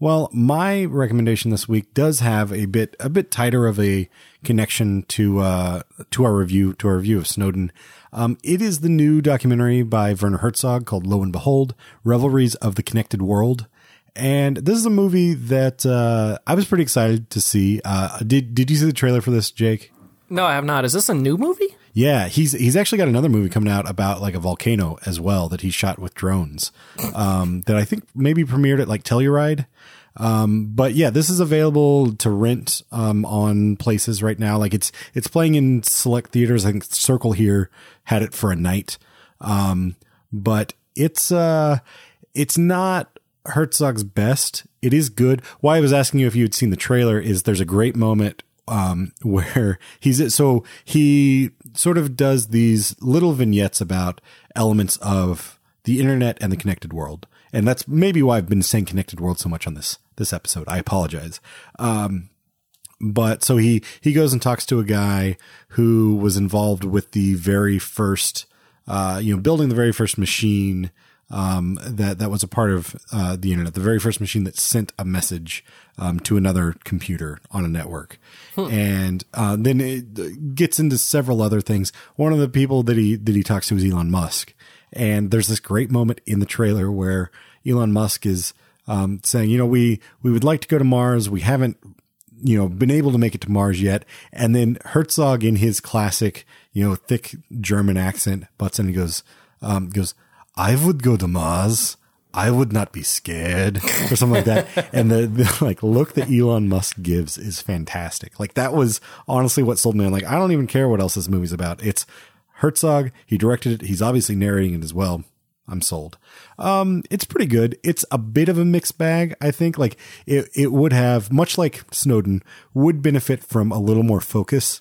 Well, my recommendation this week does have a bit a bit tighter of a connection to uh to our review to our review of Snowden. Um, it is the new documentary by Werner Herzog called Lo and Behold: Reveries of the Connected World. And this is a movie that uh, I was pretty excited to see. Uh, did Did you see the trailer for this, Jake? No, I have not. Is this a new movie? Yeah, he's he's actually got another movie coming out about like a volcano as well that he shot with drones. Um, that I think maybe premiered at like Telluride. Um, but yeah, this is available to rent um, on places right now. Like it's it's playing in select theaters. I think Circle here had it for a night. Um, but it's uh it's not Herzog's best. It is good. Why I was asking you if you had seen the trailer is there's a great moment um, where he's it so he sort of does these little vignettes about elements of the internet and the connected world, and that's maybe why I've been saying connected world so much on this this episode. I apologize. Um, but so he he goes and talks to a guy who was involved with the very first, uh, you know, building the very first machine um, that that was a part of uh, the internet, the very first machine that sent a message um, to another computer on a network, and uh, then it gets into several other things. One of the people that he that he talks to is Elon Musk, and there's this great moment in the trailer where Elon Musk is um, saying, you know, we we would like to go to Mars, we haven't you know, been able to make it to Mars yet. And then Herzog in his classic, you know, thick German accent butts in and goes, um, goes, I would go to Mars. I would not be scared or something like that. And the, the like look that Elon Musk gives is fantastic. Like that was honestly what sold me. I'm like, I don't even care what else this movie's about. It's Herzog. He directed it. He's obviously narrating it as well. I'm sold. Um, it's pretty good. It's a bit of a mixed bag. I think like it, it would have much like Snowden would benefit from a little more focus.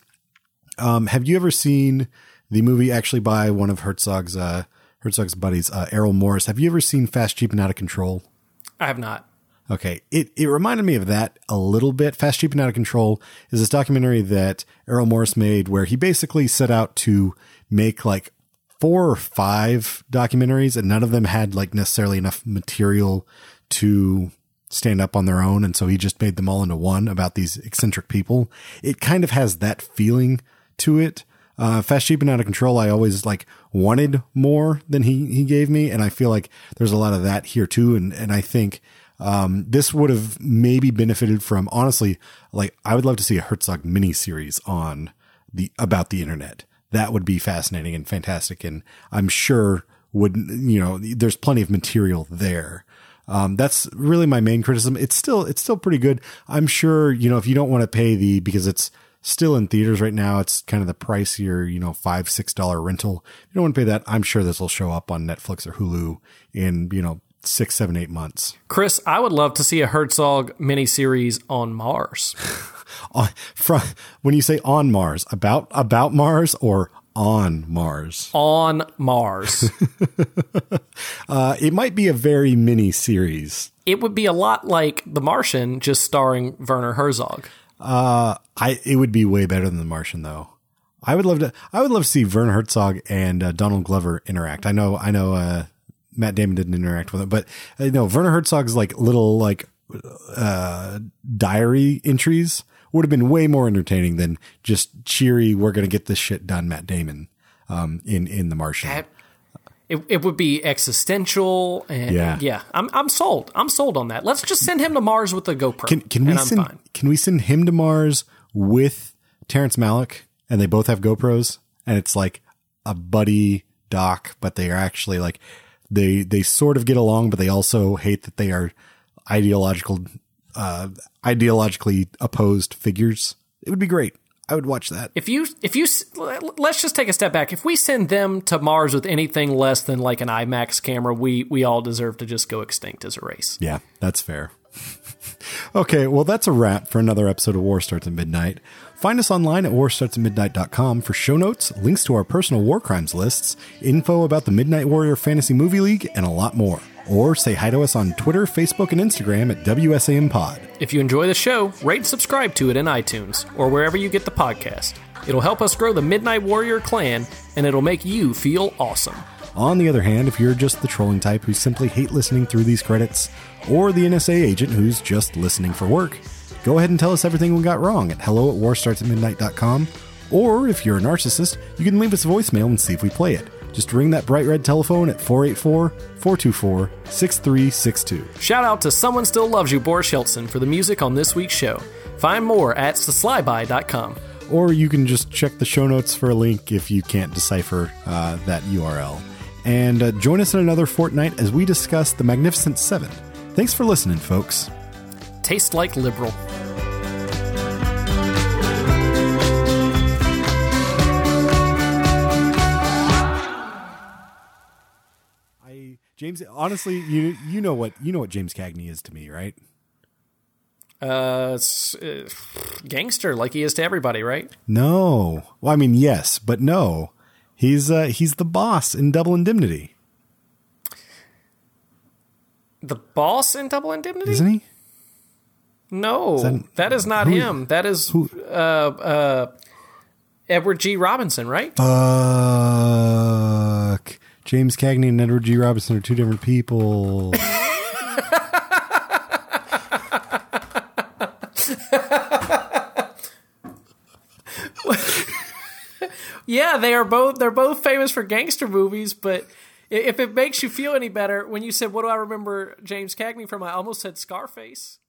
Um, have you ever seen the movie actually by one of Herzog's, uh, Herzog's buddies, uh, Errol Morris? Have you ever seen Fast, Cheap and Out of Control? I have not. Okay. It, it reminded me of that a little bit. Fast, Cheap, and Out of Control is this documentary that Errol Morris made where he basically set out to make like four or five documentaries and none of them had like necessarily enough material to stand up on their own. And so he just made them all into one about these eccentric people. It kind of has that feeling to it. Uh, Fast, Cheap, and Out of Control, I always like wanted more than he, he gave me. And I feel like there's a lot of that here too. And, and I think, um, this would have maybe benefited from honestly, like I would love to see a Herzog mini series on the, about the internet. That would be fascinating and fantastic. And I'm sure would, you know, there's plenty of material there. Um, that's really my main criticism. It's still, it's still pretty good. I'm sure, you know, if you don't want to pay the, because it's still in theaters right now, it's kind of the pricier, you know, five, six dollar rental. If you don't want to pay that, I'm sure this will show up on Netflix or Hulu in, you know, six, seven, eight months. Chris, I would love to see a Herzog miniseries on Mars. from, when you say on Mars, about, about Mars or on Mars? On Mars. uh, it might be a very mini series. It would be a lot like The Martian, just starring Werner Herzog. Uh, I it would be way better than The Martian though. I would love to. I would love to see Vern Herzog and uh, Donald Glover interact. I know. I know. Uh, Matt Damon didn't interact with it, but uh, no, Werner Herzog's like little like uh, diary entries would have been way more entertaining than just cheery. We're gonna get this shit done, Matt Damon, um, in in The Martian. That, it, it would be existential and Yeah. yeah. I'm I'm sold. I'm sold on that. Let's just send him to Mars with the GoPro. Can can we send fine. can we send him to Mars with Terrence Malick and they both have GoPros and it's like a buddy doc, but they are actually like they they sort of get along, but they also hate that they are ideological uh ideologically opposed figures. It would be great. I would watch that. If you if you let's just take a step back. If we send them to Mars with anything less than like an IMAX camera, we we all deserve to just go extinct as a race. Yeah, that's fair. okay, well, that's a wrap for another episode of War Starts at Midnight. Find us online at warstartsatmidnight.com for show notes, links to our personal war crimes lists, info about the Midnight Warrior Fantasy Movie League, and a lot more. Or say hi to us on Twitter, Facebook, and Instagram at WSAM Pod. If you enjoy the show, rate and subscribe to it in iTunes or wherever you get the podcast. It'll help us grow the Midnight Warrior clan, and it'll make you feel awesome. On the other hand, if you're just the trolling type who simply hate listening through these credits, or the NSA agent who's just listening for work, go ahead and tell us everything we got wrong at hello at warstartsatmidnight.com. Or if you're a narcissist, you can leave us a voicemail and see if we play it. Just ring that bright red telephone at 484 424 6362. Shout out to Someone Still Loves You, Boris Yeltsin, for the music on this week's show. Find more at theslyby.com. Or you can just check the show notes for a link if you can't decipher uh, that URL. And uh, join us in another fortnight as we discuss the Magnificent Seven. Thanks for listening, folks. Taste like liberal. James, honestly, you you know what you know what James Cagney is to me, right? Uh, uh, gangster like he is to everybody, right? No, well, I mean yes, but no. He's uh, he's the boss in Double Indemnity, The boss in Double Indemnity? isn't he? No, that- that is not who- him. That is uh, uh, Edward G. Robinson, right? Fuck. James Cagney and Edward G. Robinson are two different people. Yeah, they are both. They're both famous for gangster movies. But if it makes you feel any better, when you said, "What do I remember James Cagney from?" I almost said Scarface.